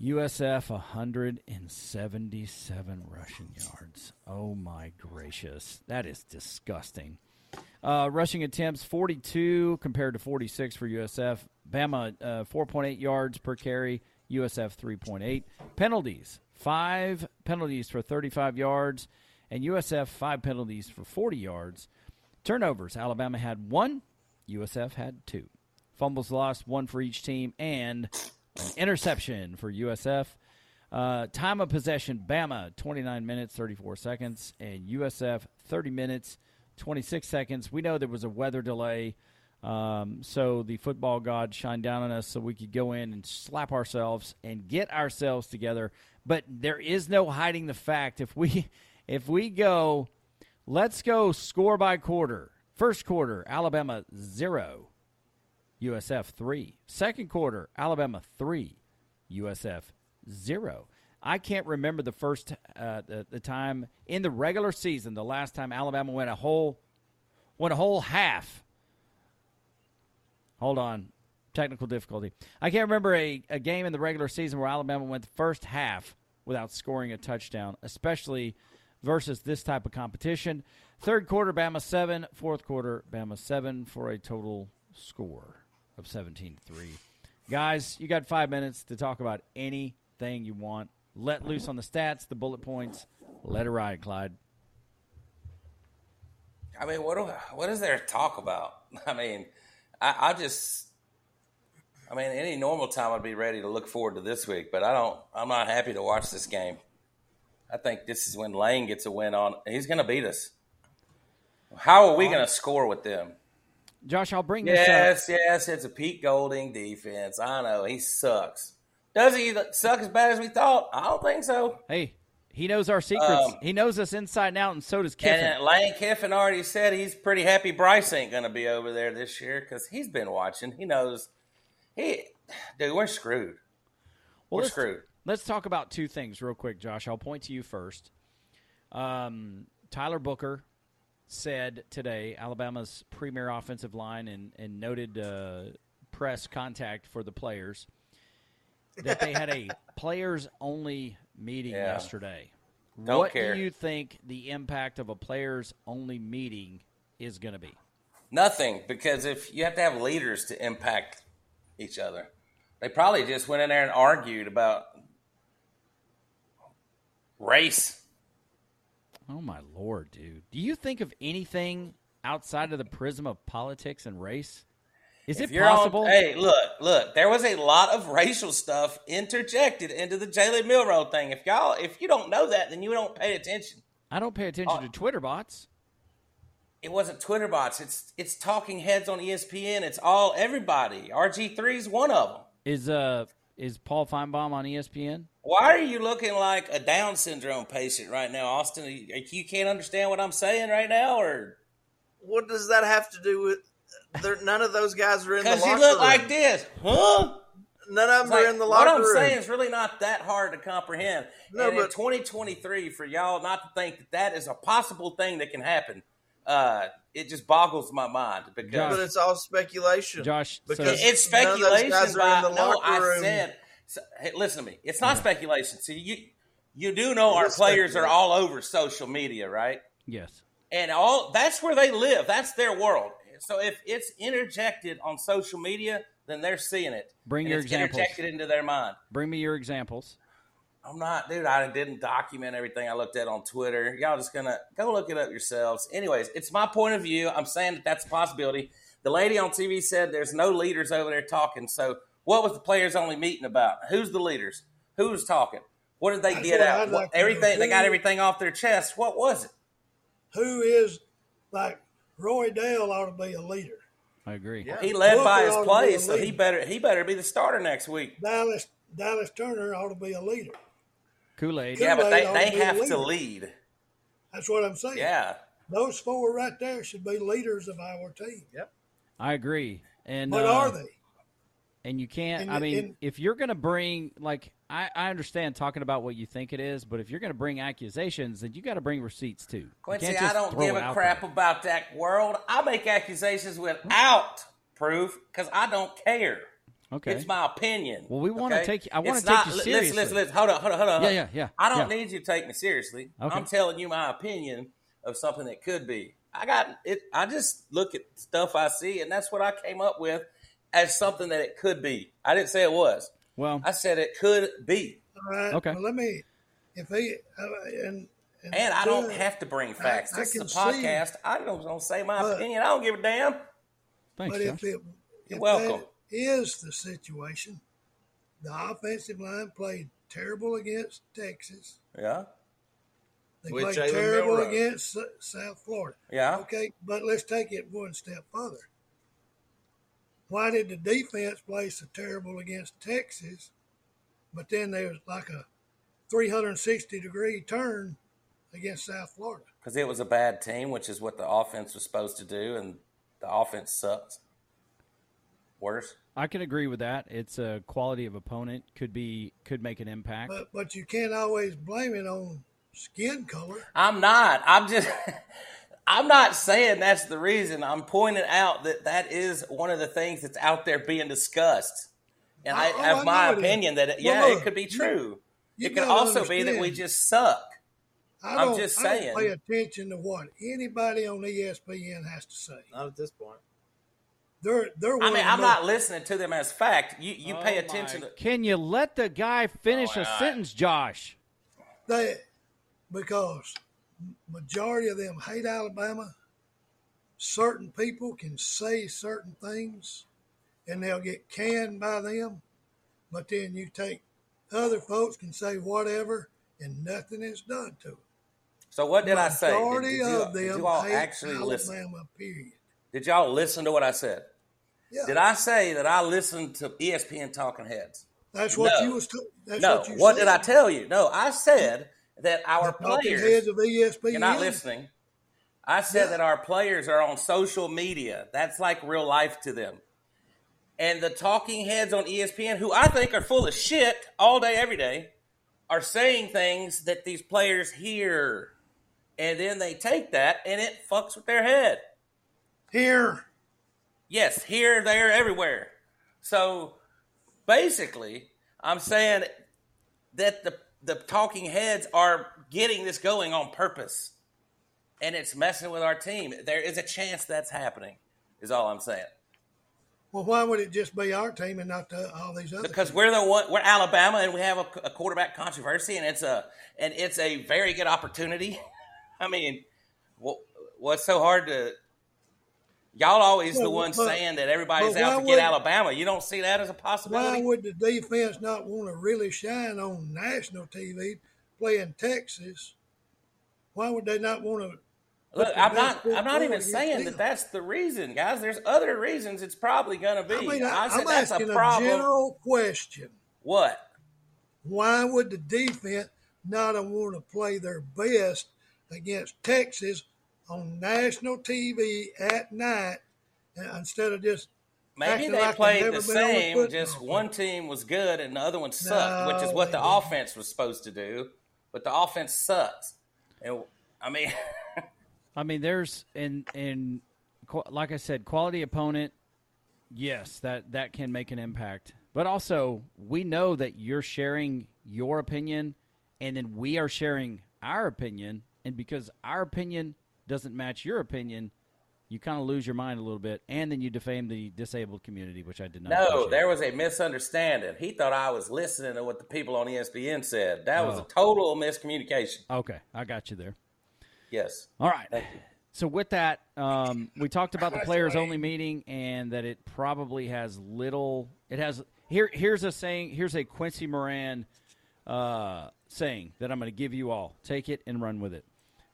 [SPEAKER 1] USF 177 rushing yards. Oh my gracious. That is disgusting. Uh, rushing attempts 42 compared to 46 for USF. Bama uh, 4.8 yards per carry. USF 3.8. Penalties 5 penalties for 35 yards. And USF 5 penalties for 40 yards. Turnovers Alabama had 1. USF had 2. Fumbles lost, 1 for each team. And an interception for USF. Uh, time of possession, Bama, 29 minutes, 34 seconds, and USF, 30 minutes, 26 seconds. We know there was a weather delay, um, so the football god shined down on us so we could go in and slap ourselves and get ourselves together. But there is no hiding the fact if we if we go, let's go score by quarter. First quarter, Alabama zero, USF three. Second quarter, Alabama three, USF zero. I can't remember the first uh, the, the time in the regular season, the last time Alabama went a whole went a whole half. Hold on, technical difficulty. I can't remember a, a game in the regular season where Alabama went the first half without scoring a touchdown, especially versus this type of competition. Third quarter, Bama seven. Fourth quarter, Bama seven for a total score of 17 3. Guys, you got five minutes to talk about anything you want. Let loose on the stats, the bullet points. Let it ride, Clyde.
[SPEAKER 3] I mean, what do, what is there to talk about? (laughs) I mean, I, I just, I mean, any normal time I'd be ready to look forward to this week, but I don't. I'm not happy to watch this game. I think this is when Lane gets a win on. He's going to beat us. How are we going to score with them?
[SPEAKER 1] Josh, I'll bring this up.
[SPEAKER 3] Yes, yes, it's a Pete Golding defense. I know he sucks. Does he suck as bad as we thought? I don't think so.
[SPEAKER 1] Hey, he knows our secrets.
[SPEAKER 3] Um,
[SPEAKER 1] he knows us inside and out, and so does Kiffin.
[SPEAKER 3] And Lane Kiffin already said he's pretty happy Bryce ain't going to be over there this year because he's been watching. He knows. He, dude, we're screwed.
[SPEAKER 1] Well,
[SPEAKER 3] we're screwed.
[SPEAKER 1] Let's talk about two things real quick, Josh. I'll point to you first. Um, Tyler Booker said today, Alabama's premier offensive line and, and noted uh, press contact for the players, that they had a (laughs) players only meeting
[SPEAKER 3] Yeah.
[SPEAKER 1] yesterday.
[SPEAKER 3] Don't
[SPEAKER 1] what
[SPEAKER 3] care.
[SPEAKER 1] do you think the impact of a players only meeting is going to be?
[SPEAKER 3] Nothing because if you have to have leaders to impact each other, they probably just went in there and argued about race.
[SPEAKER 1] Oh my lord, dude! Do you think of anything outside of the prism of politics and race? Is
[SPEAKER 3] If
[SPEAKER 1] it
[SPEAKER 3] you're on-
[SPEAKER 1] possible?
[SPEAKER 3] hey, look, look. There was a lot of racial stuff interjected into the Jalen Milroe thing. If y'all, if you don't know that, then you don't pay attention.
[SPEAKER 1] I don't pay attention
[SPEAKER 3] Oh.
[SPEAKER 1] to Twitter bots.
[SPEAKER 3] It wasn't Twitter bots. It's it's talking heads on ESPN. It's all everybody. RG 3 is one of them.
[SPEAKER 1] Is uh is Paul Finebaum on ESPN?
[SPEAKER 3] Why are you looking like a Down syndrome patient right now, Austin? You, you can't understand what I'm saying right now, or
[SPEAKER 4] What does that have to do with? There, none of those guys are in the
[SPEAKER 3] because
[SPEAKER 4] locker
[SPEAKER 3] you look
[SPEAKER 4] room.
[SPEAKER 3] like this, huh?
[SPEAKER 4] None of them
[SPEAKER 3] It's
[SPEAKER 4] are in the locker room.
[SPEAKER 3] what I'm
[SPEAKER 4] room.
[SPEAKER 3] saying is really not that hard to comprehend.
[SPEAKER 4] No,
[SPEAKER 3] and in
[SPEAKER 4] but-
[SPEAKER 3] 2023, for y'all not to think that that is a possible thing that can happen, uh, it just boggles my mind because
[SPEAKER 1] Josh,
[SPEAKER 4] but it's all speculation.
[SPEAKER 1] Josh, so-
[SPEAKER 4] because
[SPEAKER 3] it's
[SPEAKER 4] none of those
[SPEAKER 3] speculation.
[SPEAKER 4] guys are
[SPEAKER 3] By,
[SPEAKER 4] in the
[SPEAKER 3] no,
[SPEAKER 4] locker
[SPEAKER 3] I
[SPEAKER 4] room.
[SPEAKER 3] said. So, hey, listen to me. It's not speculation. See, you you do know our players are all over social media, right?
[SPEAKER 1] Yes.
[SPEAKER 3] and all that's where they live. That's their world. So if it's interjected on social media, then they're seeing it.
[SPEAKER 1] Bring your
[SPEAKER 3] it's
[SPEAKER 1] examples.
[SPEAKER 3] interjected into their mind.
[SPEAKER 1] Bring me your examples.
[SPEAKER 3] I'm not, dude. I didn't document everything I looked at on Twitter. Y'all just gonna go look it up yourselves. Anyways, it's my point of view. I'm saying that that's a possibility. The lady on TV said there's no leaders over there talking. So, what was the players only meeting about? Who's the leaders? Who was talking? What did they
[SPEAKER 2] That's
[SPEAKER 3] get out?
[SPEAKER 2] I'd
[SPEAKER 3] What-
[SPEAKER 2] like to
[SPEAKER 3] everything they got everything off their chest. What was it?
[SPEAKER 2] Who is like Roydell ought to be a leader.
[SPEAKER 1] I agree.
[SPEAKER 4] Yeah.
[SPEAKER 3] He led by his
[SPEAKER 2] ought
[SPEAKER 3] play, so he better he better be the starter next week.
[SPEAKER 2] Dallas Dallas Turner ought to be a leader.
[SPEAKER 1] Kool Aid.
[SPEAKER 3] Yeah, but they,
[SPEAKER 2] ought
[SPEAKER 3] they
[SPEAKER 2] to
[SPEAKER 3] have to lead.
[SPEAKER 2] That's what I'm saying.
[SPEAKER 3] Yeah.
[SPEAKER 2] Those four right there should be leaders of our team. Yep.
[SPEAKER 1] I agree. And
[SPEAKER 2] But
[SPEAKER 1] uh,
[SPEAKER 2] are they?
[SPEAKER 1] And you can't.
[SPEAKER 2] And-
[SPEAKER 1] I mean,
[SPEAKER 2] and-
[SPEAKER 1] if you're going to bring like I, I understand talking about what you think it is, but if you're going to bring accusations, then you got to bring receipts too.
[SPEAKER 3] Quincy, I don't give a crap
[SPEAKER 1] there.
[SPEAKER 3] about that world. I make accusations without proof because I don't care.
[SPEAKER 1] Okay.
[SPEAKER 3] It's my opinion.
[SPEAKER 1] Well, we wanna
[SPEAKER 3] okay?
[SPEAKER 1] take- I wanna take
[SPEAKER 3] not-
[SPEAKER 1] you
[SPEAKER 3] li- Listen, listen, listen. Hold on, hold on, hold on.
[SPEAKER 1] Yeah, yeah, yeah,
[SPEAKER 3] I don't
[SPEAKER 1] yeah.
[SPEAKER 3] need you to take me seriously.
[SPEAKER 1] Okay.
[SPEAKER 3] I'm telling you my opinion of something that could be. I got it. I just look at stuff I see, and that's what I came up with as something that it could be. I didn't say it was.
[SPEAKER 1] Well,
[SPEAKER 3] I said it could be.
[SPEAKER 2] All right.
[SPEAKER 1] Okay.
[SPEAKER 2] Well, let me. If he uh, and and,
[SPEAKER 3] And I don't
[SPEAKER 2] two,
[SPEAKER 3] have to bring facts.
[SPEAKER 2] I
[SPEAKER 3] this is a
[SPEAKER 2] can see-
[SPEAKER 3] podcast. I don't, don't say my
[SPEAKER 2] But-
[SPEAKER 3] opinion. I don't give a damn.
[SPEAKER 1] thanks,
[SPEAKER 2] But
[SPEAKER 1] Josh.
[SPEAKER 2] if it if
[SPEAKER 3] welcome.
[SPEAKER 2] that is the situation, the offensive line played terrible against Texas.
[SPEAKER 3] Yeah.
[SPEAKER 2] They
[SPEAKER 4] With
[SPEAKER 2] played
[SPEAKER 4] Jalen
[SPEAKER 2] terrible
[SPEAKER 4] Milroe.
[SPEAKER 2] against South Florida.
[SPEAKER 3] Yeah.
[SPEAKER 2] Okay, but let's take it one step further. Why did the defense play so terrible against Texas, but then there was like a 360 degree turn against South Florida?
[SPEAKER 3] Because it was a bad team, which is what the offense was supposed to do, and the offense sucks. Worse.
[SPEAKER 1] I can agree with that. It's a quality of opponent could be could make an impact.
[SPEAKER 2] But but you can't always blame it on skin color.
[SPEAKER 3] I'm not. I'm just. (laughs) I'm not saying that's the reason. I'm pointing out that that is one of the things that's out there being discussed, and I
[SPEAKER 2] Oh, oh,
[SPEAKER 3] have
[SPEAKER 2] I
[SPEAKER 3] my
[SPEAKER 2] know it is.
[SPEAKER 3] opinion that it,
[SPEAKER 2] Well,
[SPEAKER 3] yeah, it could be true.
[SPEAKER 2] you
[SPEAKER 3] it could
[SPEAKER 2] gotta
[SPEAKER 3] also be that we just suck.
[SPEAKER 2] I
[SPEAKER 3] I'm
[SPEAKER 2] don't,
[SPEAKER 3] just
[SPEAKER 2] I don't
[SPEAKER 3] saying.
[SPEAKER 2] pay attention to what anybody on ESPN has to say.
[SPEAKER 4] Not at this point.
[SPEAKER 2] They're they're.
[SPEAKER 3] I
[SPEAKER 2] one
[SPEAKER 3] mean, I'm
[SPEAKER 2] most-
[SPEAKER 3] not listening to them as fact. You you pay
[SPEAKER 1] Oh,
[SPEAKER 3] attention
[SPEAKER 1] my-
[SPEAKER 3] to.
[SPEAKER 1] Can you let the guy finish
[SPEAKER 3] Oh,
[SPEAKER 1] a
[SPEAKER 3] yeah.
[SPEAKER 1] sentence, Josh?
[SPEAKER 2] They because majority of them hate Alabama. Certain people can say certain things, and they'll get canned by them. But then you take other folks can say whatever, and nothing is done to them.
[SPEAKER 3] So what did I say?
[SPEAKER 2] Majority
[SPEAKER 3] did
[SPEAKER 2] them
[SPEAKER 3] did you all
[SPEAKER 2] hate
[SPEAKER 3] actually listen?
[SPEAKER 2] Alabama. Period.
[SPEAKER 3] Did y'all listen to what I said?
[SPEAKER 2] Yeah,
[SPEAKER 3] Did I say that I listened to ESPN Talking Heads?
[SPEAKER 2] that's what
[SPEAKER 3] No.
[SPEAKER 2] you was. T- that's
[SPEAKER 3] no.
[SPEAKER 2] what you
[SPEAKER 3] What did I tell you? No, I said that our
[SPEAKER 2] The
[SPEAKER 3] players.
[SPEAKER 2] heads of ESPN.
[SPEAKER 3] You're not listening. I said
[SPEAKER 2] Yeah.
[SPEAKER 3] that our players are on social media. That's like real life to them. And the talking heads on ESPN, who I think are full of shit all day, every day, are saying things that these players hear. And then they take that and it fucks with their head.
[SPEAKER 2] Here,
[SPEAKER 3] Yes, here, there, everywhere. So basically, I'm saying that the the talking heads are getting this going on purpose, and it's messing with our team. There is a chance that's happening. Is all I'm saying.
[SPEAKER 2] well, why would it just be our team and not the, all these other?
[SPEAKER 3] Because we're the one, we're Alabama, and we have a, a quarterback controversy, and it's a and it's a very good opportunity. (laughs) I mean, what, what's so hard to? Y'all always the
[SPEAKER 2] Well,
[SPEAKER 3] ones
[SPEAKER 2] but-
[SPEAKER 3] saying that everybody's out to get
[SPEAKER 2] would-
[SPEAKER 3] Alabama. You don't see that as a possibility.
[SPEAKER 2] Why would the defense not want to really shine on national TV playing Texas? Why would they not want to?
[SPEAKER 3] Look, I'm not. I'm not even saying
[SPEAKER 2] them?
[SPEAKER 3] that that's the reason, guys. There's other reasons. It's probably going to be.
[SPEAKER 2] I mean,
[SPEAKER 3] I
[SPEAKER 2] I,
[SPEAKER 3] said
[SPEAKER 2] am
[SPEAKER 3] that's
[SPEAKER 2] asking
[SPEAKER 3] a
[SPEAKER 2] a, general question.
[SPEAKER 3] what?
[SPEAKER 2] Why would the defense not want to play their best against Texas on national TV at night instead of just
[SPEAKER 3] Maybe
[SPEAKER 2] acting
[SPEAKER 3] they
[SPEAKER 2] like
[SPEAKER 3] played the
[SPEAKER 2] been on
[SPEAKER 3] same. Just one team was good and the other one sucked, which is what the
[SPEAKER 2] didn't.
[SPEAKER 3] offense was supposed to do. But the offense sucks. And I mean, (laughs)
[SPEAKER 1] I mean, there's and and like I said, quality opponent. Yes, that that can make an impact. But also, we know that you're sharing your opinion, and then we are sharing our opinion. And because our opinion doesn't match your opinion, you kind of lose your mind a little bit, and then you defame the disabled community, which I did not.
[SPEAKER 3] No,
[SPEAKER 1] appreciate.
[SPEAKER 3] there was a misunderstanding. He thought I was listening to what the people on ESPN said. That was
[SPEAKER 1] Oh.
[SPEAKER 3] a total miscommunication.
[SPEAKER 1] Okay, I got you there.
[SPEAKER 3] Yes.
[SPEAKER 1] All right.
[SPEAKER 3] Thank you.
[SPEAKER 1] So with that, um, we talked about the players only meeting and that it probably has little. It has here. Here's a saying. Here's a Quincy Moran uh, saying that I'm going to give you all. Take it and run with it.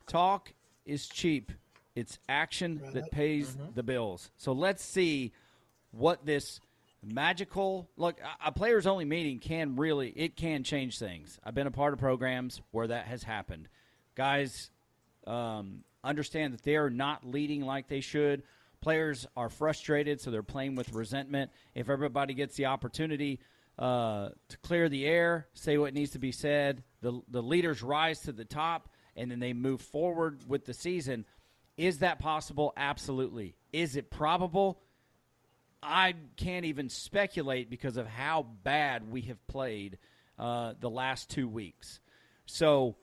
[SPEAKER 1] Talk is cheap. It's action that pays the bills. So let's see what this magical look. a- A players only meeting can really it can change things. I've been a part of programs where that has happened. Guys um, understand that they are not leading like they should. Players are frustrated, so they're playing with resentment. If everybody gets the opportunity uh, to clear the air, say what needs to be said, the the leaders rise to the top, and then they move forward with the season. Is that possible? Absolutely. Is it probable? I can't even speculate because of how bad we have played uh, the last two weeks. So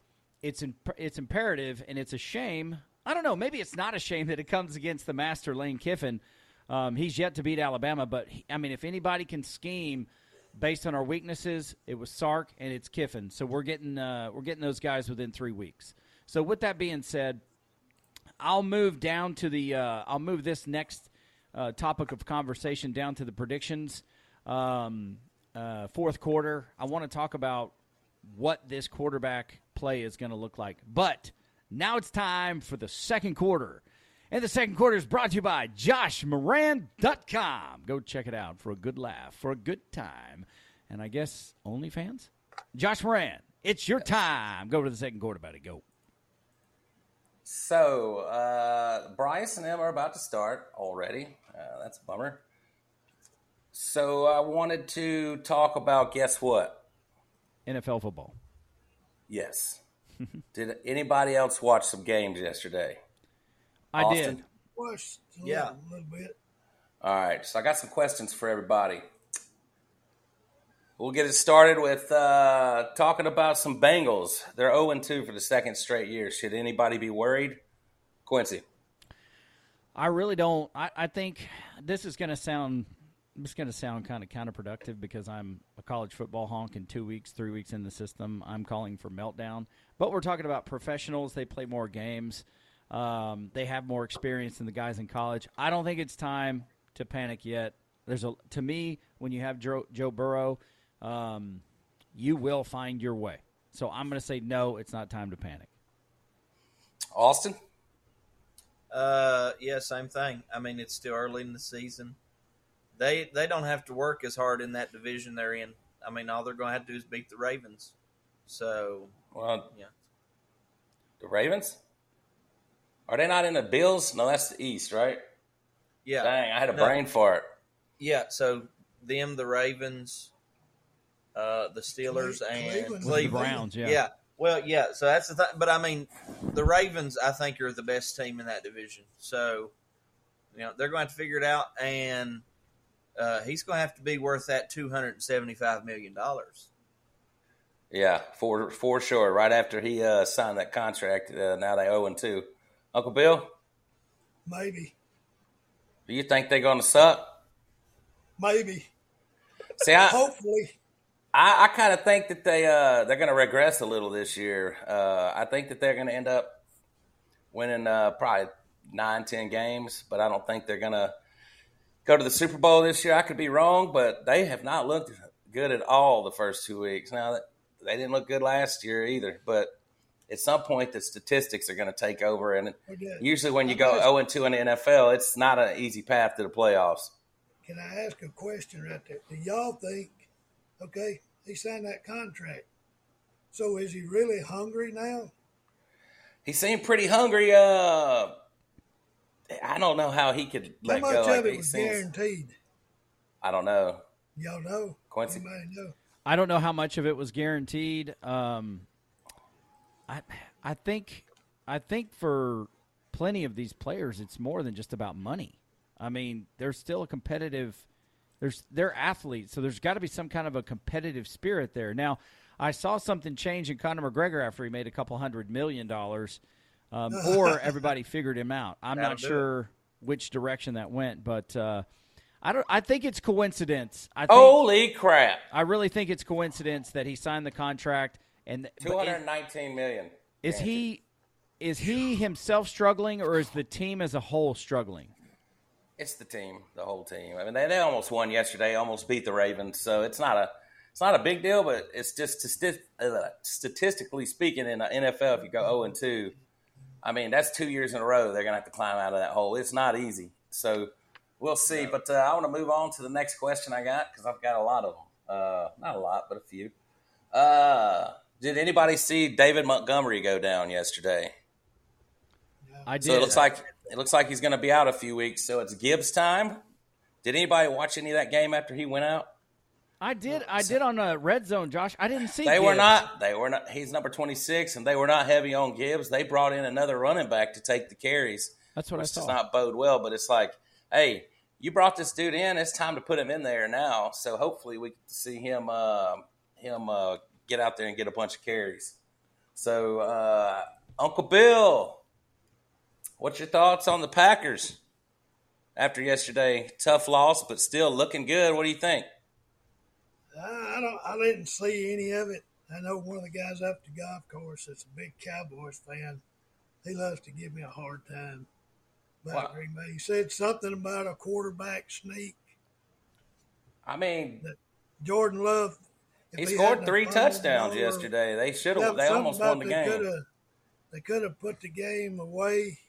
[SPEAKER 1] it's imp- it's imperative, and it's a shame. I don't know. Maybe it's not a shame that it comes against the master Lane Kiffin. Um, he's yet to beat Alabama, but he, I mean, if anybody can scheme based on our weaknesses, it was Sark and it's Kiffin. So we're getting uh, we're getting those guys within three weeks. So with that being said, I'll move down to the. Uh, I'll move this next uh, topic of conversation down to the predictions. Um, uh, fourth quarter. I want to talk about what this quarterback play is going to look like. But now it's time for the second quarter. And the second quarter is brought to you by JoshMoran.com. Go check it out for a good laugh, for a good time. And I guess OnlyFans? Josh Moran, it's your time. Go to the second quarter, buddy. Go.
[SPEAKER 3] So, uh, Bryce and Em are about to start already. Uh, that's a bummer. So, I wanted to talk about guess what?
[SPEAKER 1] NFL football.
[SPEAKER 3] Yes. (laughs) Did anybody else watch some games yesterday?
[SPEAKER 1] I
[SPEAKER 3] Austin?
[SPEAKER 1] did.
[SPEAKER 2] Watched a
[SPEAKER 4] Yeah.
[SPEAKER 2] little, little bit.
[SPEAKER 3] All right, so I got some questions for everybody. We'll get it started with uh, talking about some Bengals. They're 0 2 for the second straight year. Should anybody be worried? Quincy.
[SPEAKER 1] I really don't. I, I think this is going to sound. Is going to sound kind of counterproductive because I'm a college football honk in two weeks, three weeks in the system. I'm calling for meltdown. But we're talking about professionals. They play more games. Um, they have more experience than the guys in college. I don't think it's time to panic yet. There's a to me when you have Joe, Joe Burrow, um, you will find your way. So I'm going to say no. It's not time to panic.
[SPEAKER 3] Austin?
[SPEAKER 4] Uh, yeah, same thing. I mean, it's still early in the season. They they don't have to work as hard in that division they're in. I mean, all they're going to have to do is beat the Ravens. So
[SPEAKER 3] Well,
[SPEAKER 4] yeah,
[SPEAKER 3] the Ravens? Are they not in the Bills? No, that's the East, right?
[SPEAKER 4] yeah,
[SPEAKER 3] Dang, I had a
[SPEAKER 4] No.
[SPEAKER 3] brain fart.
[SPEAKER 4] yeah. So them, the Ravens, uh, the Steelers,
[SPEAKER 2] Cle-
[SPEAKER 4] and
[SPEAKER 2] Cleveland.
[SPEAKER 1] The
[SPEAKER 4] Cleveland.
[SPEAKER 1] Browns, yeah.
[SPEAKER 4] Yeah. Well, yeah. So that's the thing. But I mean, the Ravens, I think, are the best team in that division. So, you know, they're going to have to figure it out, and uh, he's going to have to be worth that two hundred and seventy-five million dollars.
[SPEAKER 3] Yeah, for for sure. Right after he uh, signed that contract, uh, now they 0 2. Uncle Bill,
[SPEAKER 2] Maybe.
[SPEAKER 3] do you think they're going to suck?
[SPEAKER 2] Maybe.
[SPEAKER 3] See, I,
[SPEAKER 2] Hopefully.
[SPEAKER 3] I, I kind of think that they uh, they're going to regress a little this year. Uh, I think that they're going to end up winning uh, probably nine, ten games, but I don't think they're going to go to the Super Bowl this year. I could be wrong, but they have not looked good at all the first two weeks. Now that they didn't look good last year either, but at some point the statistics are going to take over, and usually when you go zero and two in the NFL, it's not an easy path to the playoffs.
[SPEAKER 2] Can I ask a question right there? Do y'all think, okay, he signed that contract. So is he really hungry now?
[SPEAKER 3] He seemed pretty hungry. Uh, I don't know how he could
[SPEAKER 2] How
[SPEAKER 3] let
[SPEAKER 2] much
[SPEAKER 3] go.
[SPEAKER 2] of
[SPEAKER 3] Like,
[SPEAKER 2] it was
[SPEAKER 3] seems-
[SPEAKER 2] guaranteed?
[SPEAKER 3] I don't know.
[SPEAKER 2] Y'all know?
[SPEAKER 3] Quincy?
[SPEAKER 2] Anybody know?
[SPEAKER 1] I don't know how much of it was guaranteed. Um, I I think I think for plenty of these players, it's more than just about money. I mean, there's still a competitive. There's they're athletes, so there's got to be some kind of a competitive spirit there. Now, I saw something change in Conor McGregor after he made a couple hundred million dollars, um, (laughs) or everybody figured him out. I'm
[SPEAKER 4] That'll
[SPEAKER 1] not
[SPEAKER 4] do it.
[SPEAKER 1] sure which direction that went, but uh, I don't. I think it's coincidence. I think,
[SPEAKER 3] Holy crap!
[SPEAKER 1] I really think it's coincidence that he signed the contract and
[SPEAKER 3] two hundred nineteen million.
[SPEAKER 1] Is-
[SPEAKER 3] hundred nineteen million.
[SPEAKER 1] Is he is he himself struggling or is the team as a whole struggling?
[SPEAKER 3] It's the team, the whole team. I mean, they, they almost won yesterday, almost beat the Ravens. So it's not a it's not a big deal, but it's just uh, statistically speaking in the NFL, if you go zero and two, I mean that's two years in a row they're gonna have to climb out of that hole. It's not easy. So we'll see. But uh, I want to move on to the next question I got because I've got a lot of them. Uh, not a lot, but a few. Uh, did anybody see David Montgomery go down yesterday?
[SPEAKER 1] I did.
[SPEAKER 3] So it looks like it looks like he's going to be out a few weeks. So it's Gibbs time. Did anybody watch any of that game after he went out?
[SPEAKER 1] I did. I did on a red zone, Josh. I didn't see.
[SPEAKER 3] They were not. They were not. He's number twenty six, and they were not heavy on Gibbs. They brought in another running back to take the carries.
[SPEAKER 1] That's what I saw.
[SPEAKER 3] does not bode well. But it's like, hey, you brought this dude in. It's time to put him in there now. So hopefully we can see him uh, him uh, get out there and get a bunch of carries. So uh, Uncle Bill, what's your thoughts on the Packers after yesterday? Tough loss, but still looking good. What do you think?
[SPEAKER 2] I don't. I didn't see any of it. I know one of the guys up at the golf course that's a big Cowboys fan. He loves to give me a hard time about
[SPEAKER 3] Wow.
[SPEAKER 2] Green Bay. He said something about a quarterback sneak.
[SPEAKER 3] I mean,
[SPEAKER 2] Jordan Love.
[SPEAKER 3] he scored three touchdowns yesterday. They should have. They almost won the game.
[SPEAKER 2] They could have put the game away.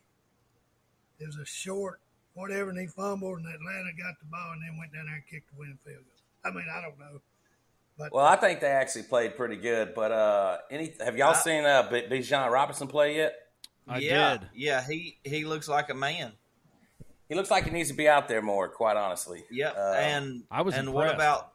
[SPEAKER 2] It was a short whatever, and he fumbled, and Atlanta got the ball, and then went down there and kicked the winning field goal. I mean, I don't know, but
[SPEAKER 3] Well, I think they actually played pretty good. But uh, any have y'all
[SPEAKER 4] I-
[SPEAKER 3] seen uh, B- Bijan Robinson play yet?
[SPEAKER 1] I
[SPEAKER 4] yeah,
[SPEAKER 1] did.
[SPEAKER 4] Yeah, he he looks like a man.
[SPEAKER 3] He looks like he needs to be out there more. Quite honestly.
[SPEAKER 4] Yeah,
[SPEAKER 3] Uh,
[SPEAKER 4] and
[SPEAKER 1] I was
[SPEAKER 4] and what about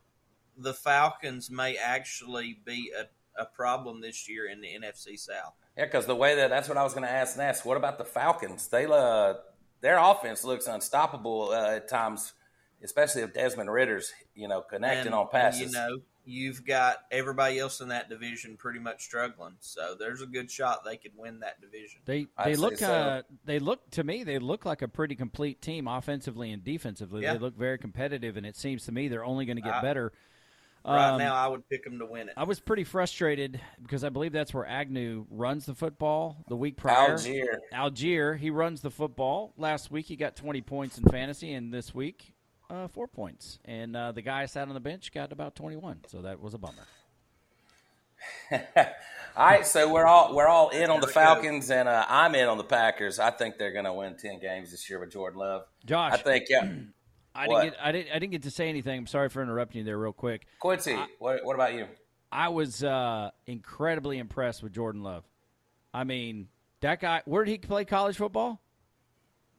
[SPEAKER 4] the Falcons? May actually be a, a problem this year in the NFC South.
[SPEAKER 3] Yeah, because the way that that's what I was going to ask next. What about the Falcons? They uh, their offense looks unstoppable uh, at times, especially if Desmond Ridder's you know connecting
[SPEAKER 4] And,
[SPEAKER 3] on passes.
[SPEAKER 4] you know, you've got everybody else in that division pretty much struggling. So there's a good shot they could win that division.
[SPEAKER 1] They
[SPEAKER 3] I'd
[SPEAKER 1] they look
[SPEAKER 3] so.
[SPEAKER 1] uh, they look to me they look like a pretty complete team offensively and defensively.
[SPEAKER 4] Yeah.
[SPEAKER 1] They look very competitive, and it seems to me they're only going to get
[SPEAKER 4] I-
[SPEAKER 1] better.
[SPEAKER 4] Right
[SPEAKER 1] Um,
[SPEAKER 4] now, I would pick them to win it.
[SPEAKER 1] I was pretty frustrated because I believe that's where Agnew runs the football the week prior.
[SPEAKER 3] Allgeier.
[SPEAKER 1] Allgeier, he runs the football. Last week he got 20 points in fantasy, and this week uh, four points. And uh, the guy sat on the bench got about 21, so that was a bummer. (laughs)
[SPEAKER 3] all right, so we're all we're all in on the
[SPEAKER 4] There we go.
[SPEAKER 3] Falcons, and uh, I'm in on the Packers. I think they're going to win ten games this year with Jordan Love.
[SPEAKER 1] Josh,
[SPEAKER 3] I think yeah.
[SPEAKER 1] I
[SPEAKER 3] what?
[SPEAKER 1] didn't get I didn't I didn't get to say anything. I'm sorry for interrupting you there real quick.
[SPEAKER 3] Quincy, what, what about you?
[SPEAKER 1] I was uh, incredibly impressed with Jordan Love. I mean, that guy. Where did he play college football?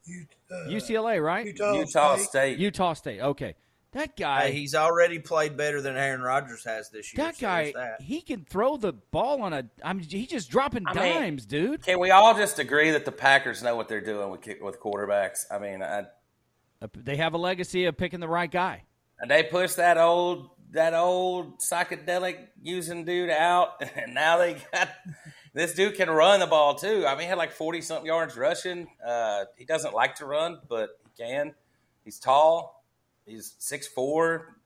[SPEAKER 2] you, uh,
[SPEAKER 1] UCLA, right?
[SPEAKER 2] Utah,
[SPEAKER 3] Utah
[SPEAKER 2] State.
[SPEAKER 3] State.
[SPEAKER 1] Utah State. Okay, that guy.
[SPEAKER 4] Hey, he's already played better than Aaron Rodgers has this year.
[SPEAKER 1] that
[SPEAKER 4] so
[SPEAKER 1] guy.
[SPEAKER 4] that.
[SPEAKER 1] He can throw the ball on a. I mean, he's just dropping
[SPEAKER 3] I mean-
[SPEAKER 1] dimes, dude.
[SPEAKER 3] Can we all just agree that the Packers know what they're doing with with quarterbacks? I mean, I,
[SPEAKER 1] They have a legacy of picking the right guy.
[SPEAKER 3] and they pushed that old that old psychedelic using dude out, (laughs) and now they got this dude can run the ball too. I mean, he had like forty something yards rushing. Uh, he doesn't like to run, but he can. He's tall. He's six four.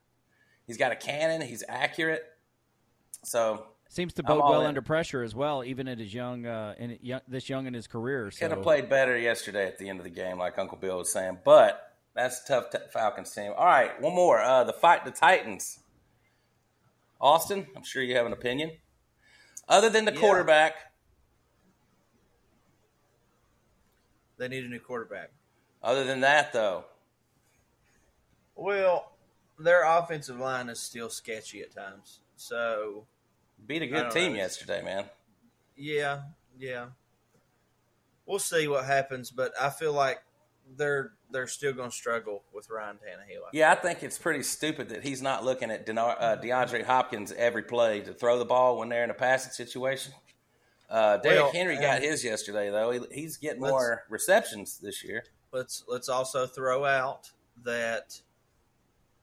[SPEAKER 3] He's got a cannon. He's accurate. So
[SPEAKER 1] Seems to bode well
[SPEAKER 3] in.
[SPEAKER 1] under pressure as well, even at his young, uh, in young, this young in his career. So
[SPEAKER 3] Could have played better yesterday at the end of the game, like Uncle Bill was saying. But that's a tough t- Falcons team. All right, one more. Uh, the fight the Titans. Austin, I'm sure you have an opinion. Other than the
[SPEAKER 4] Yeah.
[SPEAKER 3] quarterback,
[SPEAKER 4] They need a new quarterback.
[SPEAKER 3] other than that though,
[SPEAKER 4] Well, their offensive line is still sketchy at times. So,
[SPEAKER 3] beat a good team
[SPEAKER 4] know.
[SPEAKER 3] yesterday, man.
[SPEAKER 4] yeah, yeah. We'll see what happens, but I feel like they're they're still going to struggle with Ryan Tannehill.
[SPEAKER 3] Yeah, I think it's pretty stupid that he's not looking at uh, DeAndre Hopkins every play to throw the ball when they're in a passing situation. Uh, Derrick
[SPEAKER 4] Well,
[SPEAKER 3] Henry got his yesterday though. He, he's getting more receptions this year.
[SPEAKER 4] Let's let's also throw out that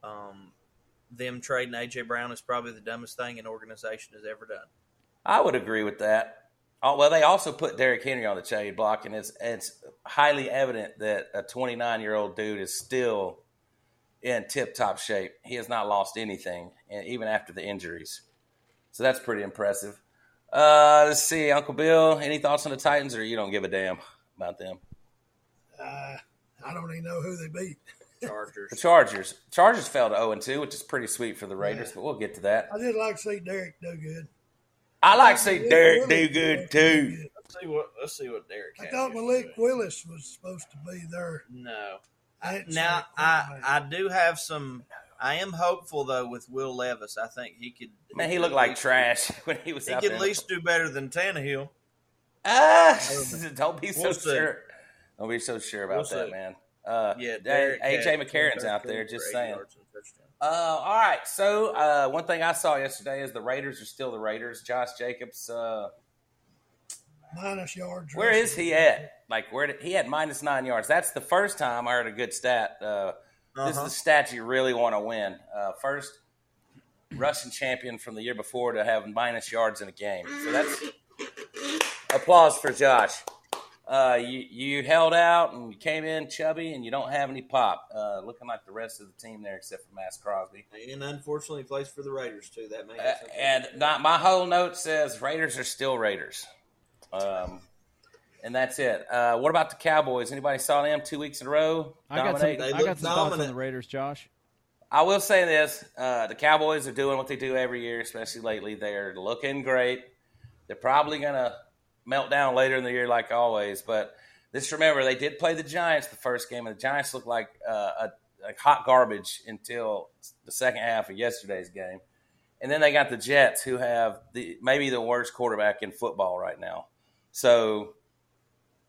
[SPEAKER 4] um, them trading AJ Brown is probably the dumbest thing an organization has ever done.
[SPEAKER 3] I would agree with that. Oh well, they also put Derrick Henry on the trade block, and it's it's highly evident that a 29 year old dude is still in tip top shape. He has not lost anything, and even after the injuries. So that's pretty impressive. Uh, let's see, Uncle Bill. Any thoughts on the Titans, or you don't give a damn about them?
[SPEAKER 2] Uh, I don't even know who they beat.
[SPEAKER 4] Chargers.
[SPEAKER 3] The Chargers. Chargers fell to 0 2, which is pretty sweet for the Raiders, but we'll get to that.
[SPEAKER 2] I did like to see Derrick do good.
[SPEAKER 3] I like to see
[SPEAKER 2] Derrick
[SPEAKER 3] do good too.
[SPEAKER 4] Let's see what let's see what Derrick.
[SPEAKER 2] I thought
[SPEAKER 4] yesterday.
[SPEAKER 2] Malik Willis was supposed to be there.
[SPEAKER 4] No.
[SPEAKER 2] I
[SPEAKER 4] Now I. I do have some. I am hopeful though with Will Levis. I think he could.
[SPEAKER 3] Man, he looked like
[SPEAKER 4] least-
[SPEAKER 3] trash (laughs) when he was
[SPEAKER 4] He
[SPEAKER 3] out
[SPEAKER 4] could at least do better than Tannehill.
[SPEAKER 3] Ah, (laughs) don't be so
[SPEAKER 4] We'll
[SPEAKER 3] sure. Don't be so sure about
[SPEAKER 4] We'll
[SPEAKER 3] that,
[SPEAKER 4] see.
[SPEAKER 3] man. Uh,
[SPEAKER 4] Yeah, Derrick
[SPEAKER 3] AJ
[SPEAKER 4] had
[SPEAKER 3] McCarron's out there. Just saying.
[SPEAKER 4] yards and a touchdown.
[SPEAKER 3] Uh, all right. So uh, one thing I saw yesterday is the Raiders are still the Raiders. Josh Jacobs. Uh,
[SPEAKER 2] minus yards.
[SPEAKER 3] where is he at? Like where did, he had minus nine yards. That's the first time I heard a good stat. Uh, This is
[SPEAKER 4] Uh-huh.
[SPEAKER 3] the stat you really want to win. Uh, first Russian champion from the year before to have minus yards in a game. So that's applause for Josh. Uh, you you held out and you came in chubby and you don't have any pop. Uh, looking like the rest of the team there except for Maxx Crosby.
[SPEAKER 4] And unfortunately, plays for the Raiders too. That may
[SPEAKER 3] Uh, and
[SPEAKER 4] to do with
[SPEAKER 3] not, my whole note says Raiders are still Raiders. Um, and that's it. Uh, what about the Cowboys? Anybody saw them two weeks in a row?
[SPEAKER 1] I got some.
[SPEAKER 4] They
[SPEAKER 1] I
[SPEAKER 4] look
[SPEAKER 1] got some thoughts on
[SPEAKER 4] dominant.
[SPEAKER 1] the Raiders, Josh.
[SPEAKER 3] I will say this: uh, the Cowboys are doing what they do every year, especially lately. They're looking great. They're probably going to melt down later in the year, like always. But just remember, they did play the Giants the first game, and the Giants looked like uh, a, like hot garbage until the second half of yesterday's game. And then they got the Jets, who have the maybe the worst quarterback in football right now. So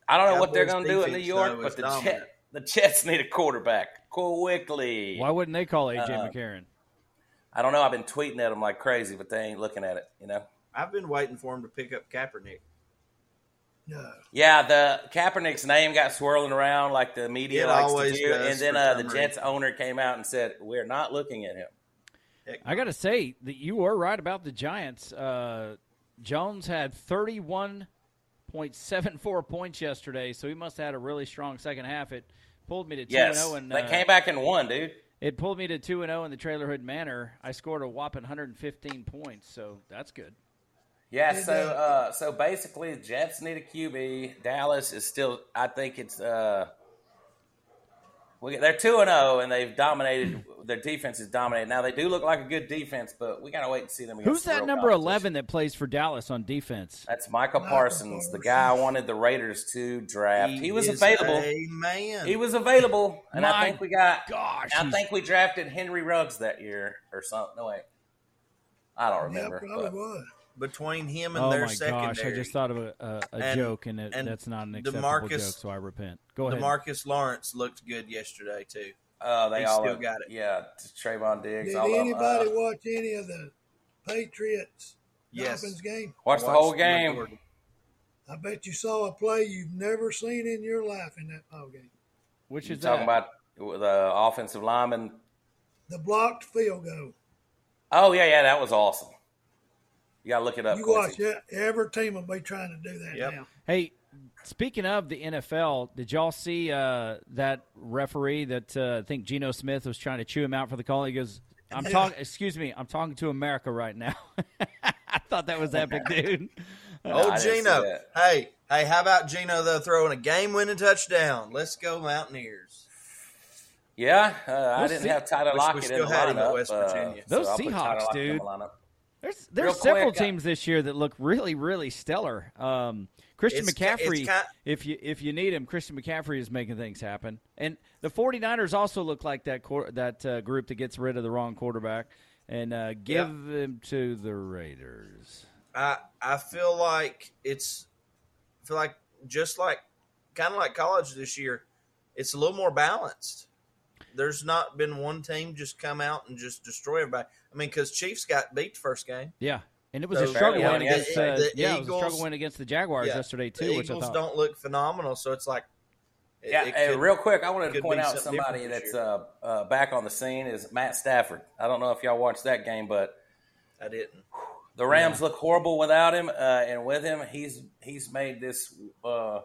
[SPEAKER 3] I don't know what they're going to do in New York, but the
[SPEAKER 4] dominant.
[SPEAKER 3] Jet, the Jets need a quarterback quickly.
[SPEAKER 1] Why wouldn't they call AJ
[SPEAKER 3] Uh,
[SPEAKER 1] McCarron?
[SPEAKER 3] I don't know. I've been tweeting at them like crazy, but they ain't looking at it. You know.
[SPEAKER 4] I've been waiting for him to pick up Kaepernick.
[SPEAKER 2] No.
[SPEAKER 3] Yeah, the Kaepernick's name got swirling around like the media
[SPEAKER 4] It
[SPEAKER 3] likes to do, and then uh, the. Jets owner came out and said, "We're not looking at him."
[SPEAKER 1] I got to say that you were right about the Giants. Uh, Jones had 31.74 points yesterday, so he must have had a really strong second half. It pulled me to 2
[SPEAKER 3] Yes,
[SPEAKER 1] 0 and
[SPEAKER 3] they
[SPEAKER 1] uh,
[SPEAKER 3] came back and won, dude.
[SPEAKER 1] It pulled me to 2 and 0 in the Trailer Hood Manor. I scored a whopping 115 points, so that's good.
[SPEAKER 3] Yeah,
[SPEAKER 2] Did
[SPEAKER 3] so uh, so basically, the Jets need a QB. Dallas is still, I think it's uh, we, they're two and zero, and they've dominated. Their defense is dominated. Now they do look like a good defense, but we gotta wait and see them.
[SPEAKER 1] Who's that number 11 that plays for Dallas on defense?
[SPEAKER 3] That's Michael
[SPEAKER 2] Michael
[SPEAKER 3] Parsons, the guy I wanted the Raiders to draft. He, was
[SPEAKER 4] is
[SPEAKER 3] available.
[SPEAKER 4] A man.
[SPEAKER 3] He was available, and
[SPEAKER 1] My
[SPEAKER 3] I think we got.
[SPEAKER 1] Gosh,
[SPEAKER 3] I think we drafted Henry Ruggs that year or something. No wait, I don't
[SPEAKER 2] Yeah,
[SPEAKER 3] remember.
[SPEAKER 2] probably
[SPEAKER 3] but-
[SPEAKER 2] was.
[SPEAKER 4] Between him and
[SPEAKER 1] Oh
[SPEAKER 4] their
[SPEAKER 1] my
[SPEAKER 4] secondary.
[SPEAKER 1] gosh! I just thought of a, a, a
[SPEAKER 4] And-
[SPEAKER 1] joke, and, it,
[SPEAKER 4] and
[SPEAKER 1] that's not an acceptable
[SPEAKER 4] DeMarcus-
[SPEAKER 1] joke, so I repent. Go ahead.
[SPEAKER 4] Demarcus Lawrence looked good yesterday too.
[SPEAKER 3] uh, they
[SPEAKER 4] He
[SPEAKER 3] all
[SPEAKER 4] still got it.
[SPEAKER 3] Yeah, Trevon Diggs.
[SPEAKER 2] Did
[SPEAKER 3] all of them.
[SPEAKER 2] anybody
[SPEAKER 3] Uh,
[SPEAKER 2] watch any of the Patriots
[SPEAKER 4] Yes.
[SPEAKER 2] Dolphins game?
[SPEAKER 3] watch the whole game.
[SPEAKER 4] recording.
[SPEAKER 2] I bet you saw a play you've never seen in your life in that ball game.
[SPEAKER 1] Which
[SPEAKER 3] You
[SPEAKER 1] is
[SPEAKER 3] talking
[SPEAKER 1] that?
[SPEAKER 3] about the offensive lineman?
[SPEAKER 2] The blocked field goal.
[SPEAKER 3] Oh yeah, yeah, that was awesome. You gotta look it up.
[SPEAKER 2] You
[SPEAKER 3] Quincy.
[SPEAKER 2] watch it. Every team will be trying to do that
[SPEAKER 4] Yep.
[SPEAKER 2] now.
[SPEAKER 1] Hey, speaking of the NFL, did y'all see uh, that referee that uh, I think Geno Smith was trying to chew him out for the call? He goes, "I'm talking. Excuse me, I'm talking to America right now." (laughs) I thought that was (laughs) epic, dude.
[SPEAKER 4] Oh,
[SPEAKER 3] I Geno.
[SPEAKER 4] Hey, hey, how about Geno though throwing a game-winning touchdown? Let's go Mountaineers.
[SPEAKER 3] Yeah, uh, I
[SPEAKER 1] We'll
[SPEAKER 3] didn't
[SPEAKER 1] see.
[SPEAKER 3] have Tyler
[SPEAKER 4] Wish we
[SPEAKER 3] Lockett in the
[SPEAKER 4] had him at
[SPEAKER 3] lineup.
[SPEAKER 4] West
[SPEAKER 3] uh,
[SPEAKER 4] Virginia.
[SPEAKER 3] so
[SPEAKER 1] Those
[SPEAKER 3] I'll put Tyler
[SPEAKER 1] Seahawks,
[SPEAKER 3] Lockett
[SPEAKER 1] dude. There's there's
[SPEAKER 3] Real
[SPEAKER 1] several
[SPEAKER 3] quick, uh,
[SPEAKER 1] teams this year that look really really stellar. Um, Christian
[SPEAKER 4] It's ki- it's
[SPEAKER 1] McCaffrey,
[SPEAKER 4] ki-
[SPEAKER 1] if you if you need him, Christian McCaffrey is making things happen. And the 49ers also look like that that uh, group that gets rid of the wrong quarterback and uh, give him to the Raiders.
[SPEAKER 4] I I feel like it's I feel like just like kind of like college this year, it's a little more balanced. There's not been one team just come out and just destroy everybody. I mean, because Chiefs got beat the first game.
[SPEAKER 1] Yeah. And it was
[SPEAKER 4] So
[SPEAKER 1] a struggle win against
[SPEAKER 4] yesterday.
[SPEAKER 1] uh,
[SPEAKER 4] The
[SPEAKER 1] yeah, it was a
[SPEAKER 4] Eagles-
[SPEAKER 1] struggle win against the Jaguars
[SPEAKER 4] Yeah.
[SPEAKER 1] yesterday
[SPEAKER 4] The
[SPEAKER 1] too, which I
[SPEAKER 4] Eagles
[SPEAKER 1] thought
[SPEAKER 4] don't look phenomenal, so it's like it-
[SPEAKER 3] Yeah,
[SPEAKER 4] it could-
[SPEAKER 3] real quick, I wanted to point out somebody that's uh, uh, back on the scene is Matt Stafford. I don't know if y'all watched that game, but
[SPEAKER 4] I didn't.
[SPEAKER 3] The Rams look horrible without him, uh, and with him, he's he's made this uh,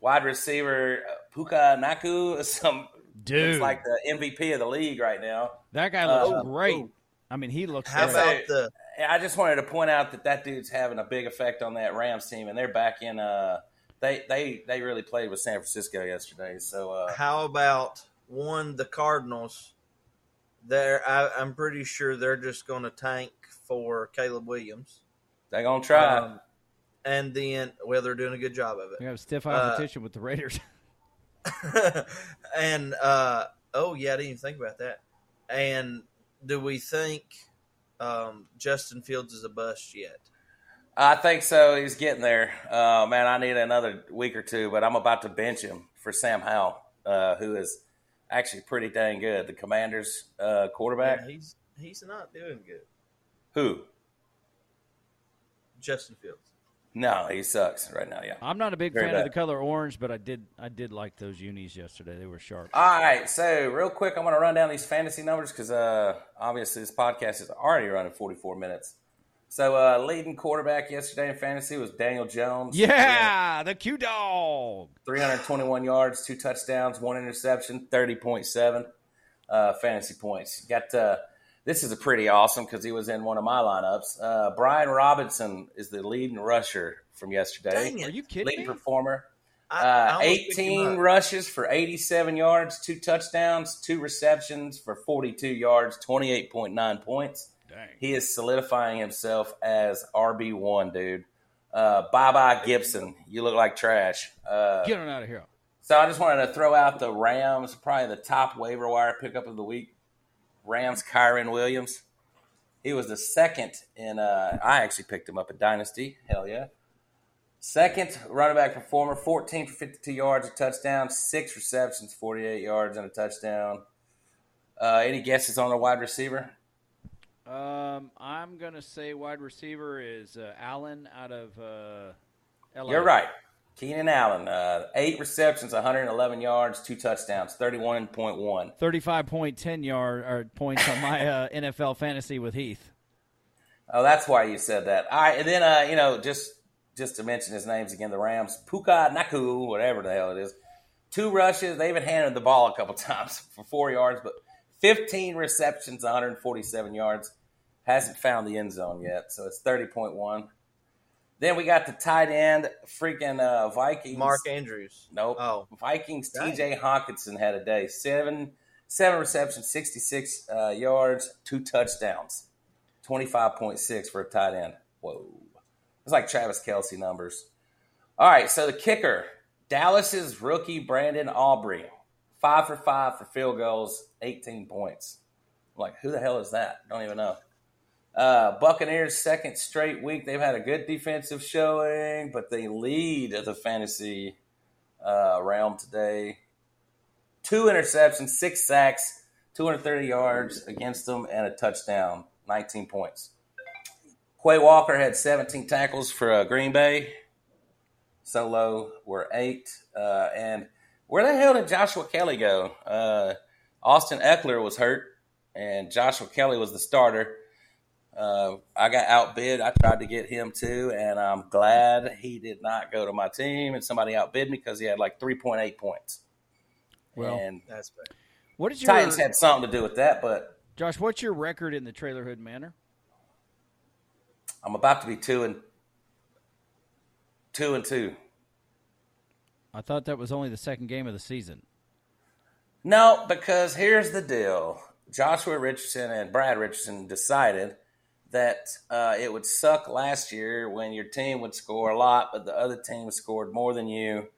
[SPEAKER 3] wide receiver uh, Puka Nacua (laughs) some
[SPEAKER 1] Dude.
[SPEAKER 3] looks like the MVP of the league right now.
[SPEAKER 1] That guy looks
[SPEAKER 3] Uh,
[SPEAKER 1] great. I mean, he looks
[SPEAKER 4] How
[SPEAKER 1] great.
[SPEAKER 4] about the
[SPEAKER 3] I just wanted to point out that that dude's having a big effect on that Rams team, and they're back in. Uh, they they they really played with San Francisco yesterday. So uh,
[SPEAKER 4] how about one the Cardinals? They're I, I'm pretty sure they're just going to tank for Caleb Williams,
[SPEAKER 3] they're gonna try.
[SPEAKER 4] Um, and then well they're doing a good job of it.
[SPEAKER 1] You have stiff
[SPEAKER 4] Uh,
[SPEAKER 1] competition with the Raiders. (laughs) (laughs)
[SPEAKER 4] and uh, oh yeah, I didn't even think about that. And do we think um, Justin Fields is a bust yet?
[SPEAKER 3] I think so. He's getting there. Uh, man, I need another week or two, but I'm about to bench him for Sam Howell, uh, who is actually pretty dang good. The Commanders uh, quarterback.
[SPEAKER 4] Yeah, he's he's not doing good.
[SPEAKER 3] Who?
[SPEAKER 4] Justin Fields.
[SPEAKER 3] No, he sucks right now. Yeah.
[SPEAKER 1] I'm not a big
[SPEAKER 3] Very
[SPEAKER 1] fan of the color orange, but I did I did like those unis yesterday. They were sharp.
[SPEAKER 3] All right, so real quick, I'm going to run down these fantasy numbers because uh, obviously this podcast is already running 44 minutes. So, uh, leading quarterback yesterday in fantasy was Daniel Jones.
[SPEAKER 1] Yeah, the Q dog.
[SPEAKER 3] 321 yards, two touchdowns, one interception, 30.7 uh, fantasy points. Got uh, this is a pretty awesome because he was in one of my lineups. Uh, Brian Robinson is the leading rusher from yesterday.
[SPEAKER 4] Dang it.
[SPEAKER 1] Are you kidding
[SPEAKER 3] Leading
[SPEAKER 1] me?
[SPEAKER 3] performer.
[SPEAKER 4] I-
[SPEAKER 3] Uh,
[SPEAKER 4] I almost picked him
[SPEAKER 3] 18 rushes for 87 yards, two touchdowns, two receptions for 42 yards, 28.9 points.
[SPEAKER 1] Dang.
[SPEAKER 3] He is solidifying himself as RB1, dude. Uh, bye bye, Gibson. You look like trash. Uh,
[SPEAKER 1] Get on out of here.
[SPEAKER 3] so I just wanted to throw out the Rams, probably the top waiver wire pickup of the week. Rams, Kyren Williams. He was the second in. Uh, I actually picked him up at Dynasty. Hell yeah. Second running back performer, 14 for 52 yards, a touchdown, six receptions, 48 yards, and a touchdown. Uh, any guesses on the wide receiver?
[SPEAKER 1] Um, I'm gonna say wide receiver is uh, Allen out of uh, LA.
[SPEAKER 3] You're right. Keenan Allen, uh, eight receptions, 111 yards, two touchdowns, 31.1.
[SPEAKER 1] Thirty-five point ten yard or points on my uh, (laughs) NFL fantasy with Heath.
[SPEAKER 3] Oh, that's why you said that. All right, and then uh, you know, just just to mention his names again, the Rams, Puka Nacua, whatever the hell it is, two rushes. They even handed the ball a couple (laughs) times for four yards, but 15 receptions, 147 yards. Hasn't found the end zone yet, so it's 30.1. Then we got the tight end, freaking uh, Vikings.
[SPEAKER 4] Mark Andrews.
[SPEAKER 3] Nope.
[SPEAKER 4] Oh.
[SPEAKER 3] Vikings.
[SPEAKER 4] Dang.
[SPEAKER 3] T.J. Hockenson had a day. Seven, seven receptions, sixty-six uh, yards, two touchdowns, twenty-five point six for a tight end. Whoa, it's like Travis Kelce numbers. All right, so the kicker, Dallas's rookie Brandon Aubrey, five for five for field goals, eighteen points. I'm like, who the hell is that? Don't even know. Uh, Buccaneers second straight week. They've had a good defensive showing, but they lead the fantasy uh, realm today. Two interceptions, six sacks, 230 yards against them, and a touchdown, 19 points. Quay Walker had 17 tackles for uh, Green Bay. Solo were eight. Uh, and where the hell did Joshua Kelley go? Uh, Austin Ekeler was hurt, and Joshua Kelley was the starter. Uh, I got outbid. I tried to get him too, and I'm glad he did not go to my team. And somebody outbid me because he had like 3.8 points.
[SPEAKER 1] Well,
[SPEAKER 3] and
[SPEAKER 4] That's bad.
[SPEAKER 1] what is your
[SPEAKER 3] Titans had something to do with that, but
[SPEAKER 1] Josh? What's your record in the Trailer Hood Manor?
[SPEAKER 3] I'm about to be two and two and two.
[SPEAKER 1] I thought that was only the second game of the season.
[SPEAKER 3] No, because here's the deal: Joshua Richardson and Brad Richardson decided that uh, it would suck last year when your team would score a lot, but the other team scored more than you,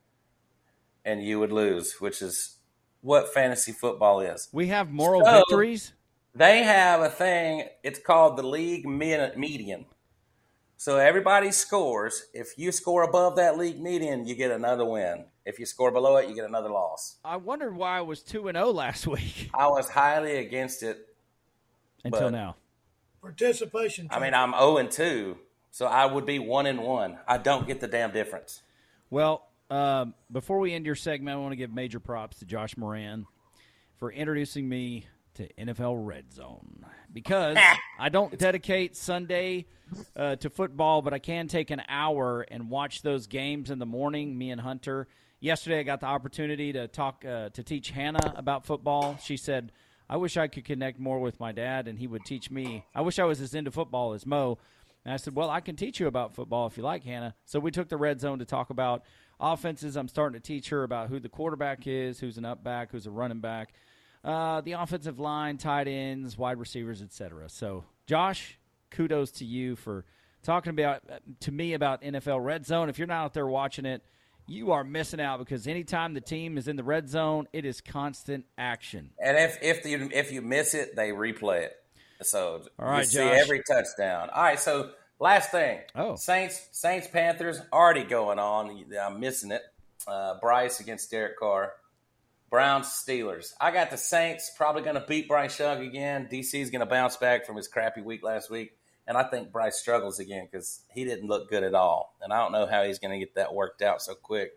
[SPEAKER 3] and you would lose, which is what fantasy football is.
[SPEAKER 1] We have moral
[SPEAKER 3] So-
[SPEAKER 1] victories.
[SPEAKER 3] They have a thing. It's called the league min- median. So everybody scores. If you score above that league median, you get another win. If you score below it, you get another loss.
[SPEAKER 1] I wondered why I was two and zero last week
[SPEAKER 3] I was highly against it.
[SPEAKER 1] until now.
[SPEAKER 2] Participation.
[SPEAKER 3] I mean, I'm 0 and 2, so I would be 1 and 1. I don't get the damn difference.
[SPEAKER 1] Well, um, before we end your segment, I want to give major props to Josh Moran for introducing me to NFL Red Zone because (laughs) I don't dedicate Sunday uh, to football, but I can take an hour and watch those games in the morning. Me and Hunter. Yesterday, I got the opportunity to talk uh, to teach Hannah about football. She said, "I wish I could connect more with my dad, and he would teach me. I wish I was as into football as Mo." And I said, "Well, I can teach you about football if you like, Hannah." So we took the red zone to talk about offenses. I'm starting to teach her about who the quarterback is, who's an up back, who's a running back uh, the offensive line, tight ends, wide receivers, etc. So, Josh, kudos to you for talking about to me about NFL Red Zone. If you're not out there watching it, you are missing out because anytime the team is in the red zone, it is constant action.
[SPEAKER 3] And if if you if you miss it, they replay it. So
[SPEAKER 1] all right,
[SPEAKER 3] you see
[SPEAKER 1] Josh.
[SPEAKER 3] every touchdown. All right, so last thing.
[SPEAKER 1] Oh,
[SPEAKER 3] Saints Saints Panthers already going on. I'm missing it. Uh, Bryce against Derek Carr. Browns Steelers. I got the Saints probably going to beat Bryce Young again. DC is going to bounce back from his crappy week last week, and I think Bryce struggles again because he didn't look good at all, and I don't know how he's going to get that worked out so quick.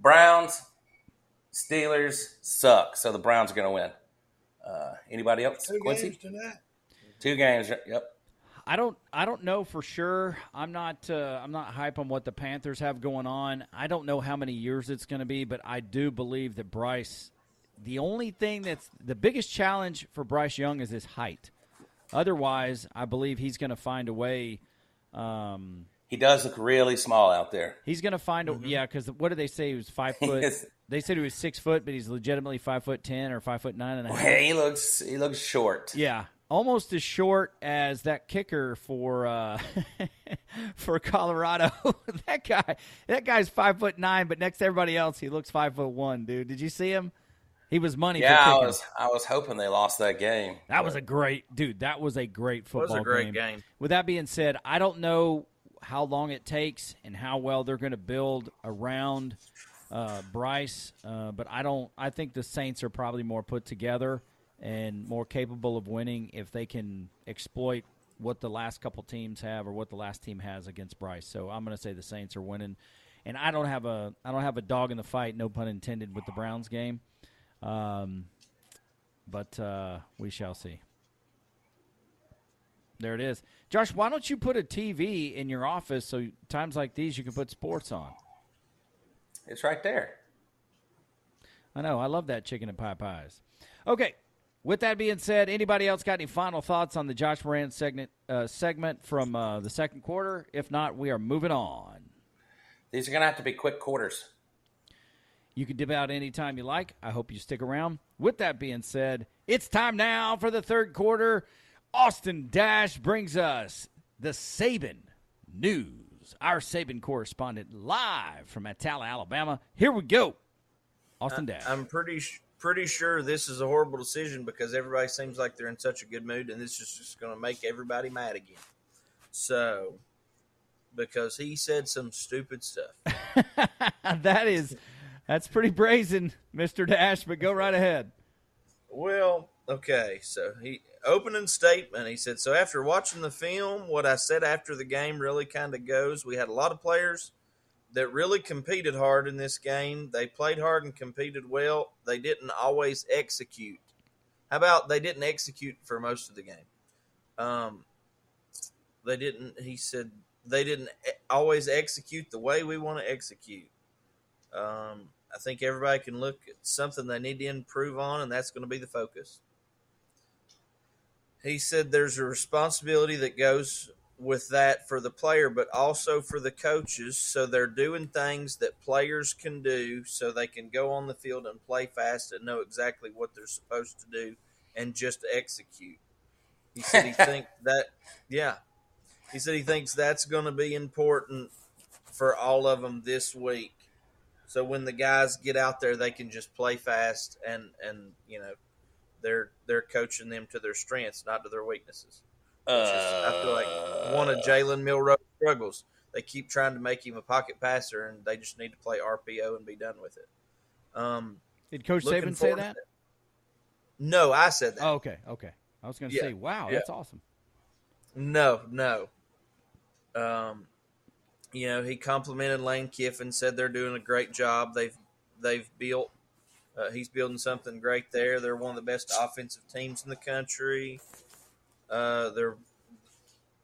[SPEAKER 3] Browns, Steelers suck, so the Browns are going to win. Uh, anybody else?
[SPEAKER 2] Two
[SPEAKER 3] Quincy?
[SPEAKER 2] games tonight.
[SPEAKER 3] Two games. Yep.
[SPEAKER 1] I don't I don't know for sure. I'm not uh, I'm not hype on what the Panthers have going on. I don't know how many years it's going to be, but I do believe that Bryce. The only thing that's the biggest challenge for Bryce Young is his height. Otherwise, I believe he's going to find a way. Um,
[SPEAKER 3] He does look really small out there.
[SPEAKER 1] he's going to find a yeah. Because what did they say? He was five (laughs) foot. they said he was six foot, but he's legitimately five foot ten or five foot nine and a half.
[SPEAKER 3] He looks he looks short.
[SPEAKER 1] Yeah, almost as short as that kicker for uh, (laughs) for Colorado. (laughs) that guy, that guy's five foot nine, but next to everybody else, he looks five foot one. Dude, did you see him? He was money.
[SPEAKER 3] Yeah,
[SPEAKER 1] for
[SPEAKER 3] I was I was hoping they lost that game.
[SPEAKER 1] That was a great dude. That was a great football
[SPEAKER 4] was a great game.
[SPEAKER 1] With that being said, I don't know how long it takes and how well they're going to build around uh, Bryce, uh, but I don't. I think the Saints are probably more put together and more capable of winning if they can exploit what the last couple teams have or what the last team has against Bryce. So I'm going to say the Saints are winning, and I don't have a I don't have a dog in the fight. No pun intended with the Browns game. Um, but uh, we shall see. There it is. Josh, why don't you put a TV in your office so times like these you can put sports on?
[SPEAKER 3] It's right there.
[SPEAKER 1] I know. I love that chicken and pie pies. Okay. With that being said, anybody else got any final thoughts on the Josh Moran segment uh, segment from uh, the second quarter? If not, we are moving on.
[SPEAKER 3] These are gonna have to be quick quarters.
[SPEAKER 1] You can dip out anytime you like. I hope you stick around. With that being said, it's time now for the third quarter. Austin Dash brings us the Saban news. Our Saban correspondent live from Atala, Alabama. Here we go. Austin Dash.
[SPEAKER 4] I'm pretty sh- pretty sure this is a horrible decision because everybody seems like they're in such a good mood, and this is just going to make everybody mad again. So, because he said some stupid stuff. (laughs)
[SPEAKER 1] that is that's pretty brazen, Mr. Dash, but go right ahead.
[SPEAKER 4] Well, okay, so he opening statement. He said, "So after watching the film, what I said after the game really kind of goes. We had a lot of players that really competed hard in this game. They played hard and competed well. They didn't always execute. How about they didn't execute for most of the game? Um, they didn't. He said they didn't e- always execute the way we want to execute. Um, I think everybody can look at something they need to improve on, and that's going to be the focus. He said there's a responsibility that goes with that for the player, but also for the coaches. So they're doing things that players can do so they can go on the field and play fast and know exactly what they're supposed to do and just execute. He said he (laughs) think that, yeah. He said he thinks that's going to be important for all of them this week. So when the guys get out there, they can just play fast and and you know they're they're coaching them to their strengths, not to their weaknesses. Which is, I feel like one of Jalen Milroe's struggles. They keep trying to make him a pocket passer, and they just need to play RPO and be done with it. Um,
[SPEAKER 1] Did Coach Saban say that?
[SPEAKER 4] No, I said that.
[SPEAKER 1] Oh, okay, okay. I was going to
[SPEAKER 4] Yeah,
[SPEAKER 1] say, wow,
[SPEAKER 4] yeah.
[SPEAKER 1] that's awesome.
[SPEAKER 4] No, no. Um, you know, he complimented Lane Kiffin, said they're doing a great job. They've they've built Uh, he's building something great there. They're one of the best offensive teams in the country. Uh, they're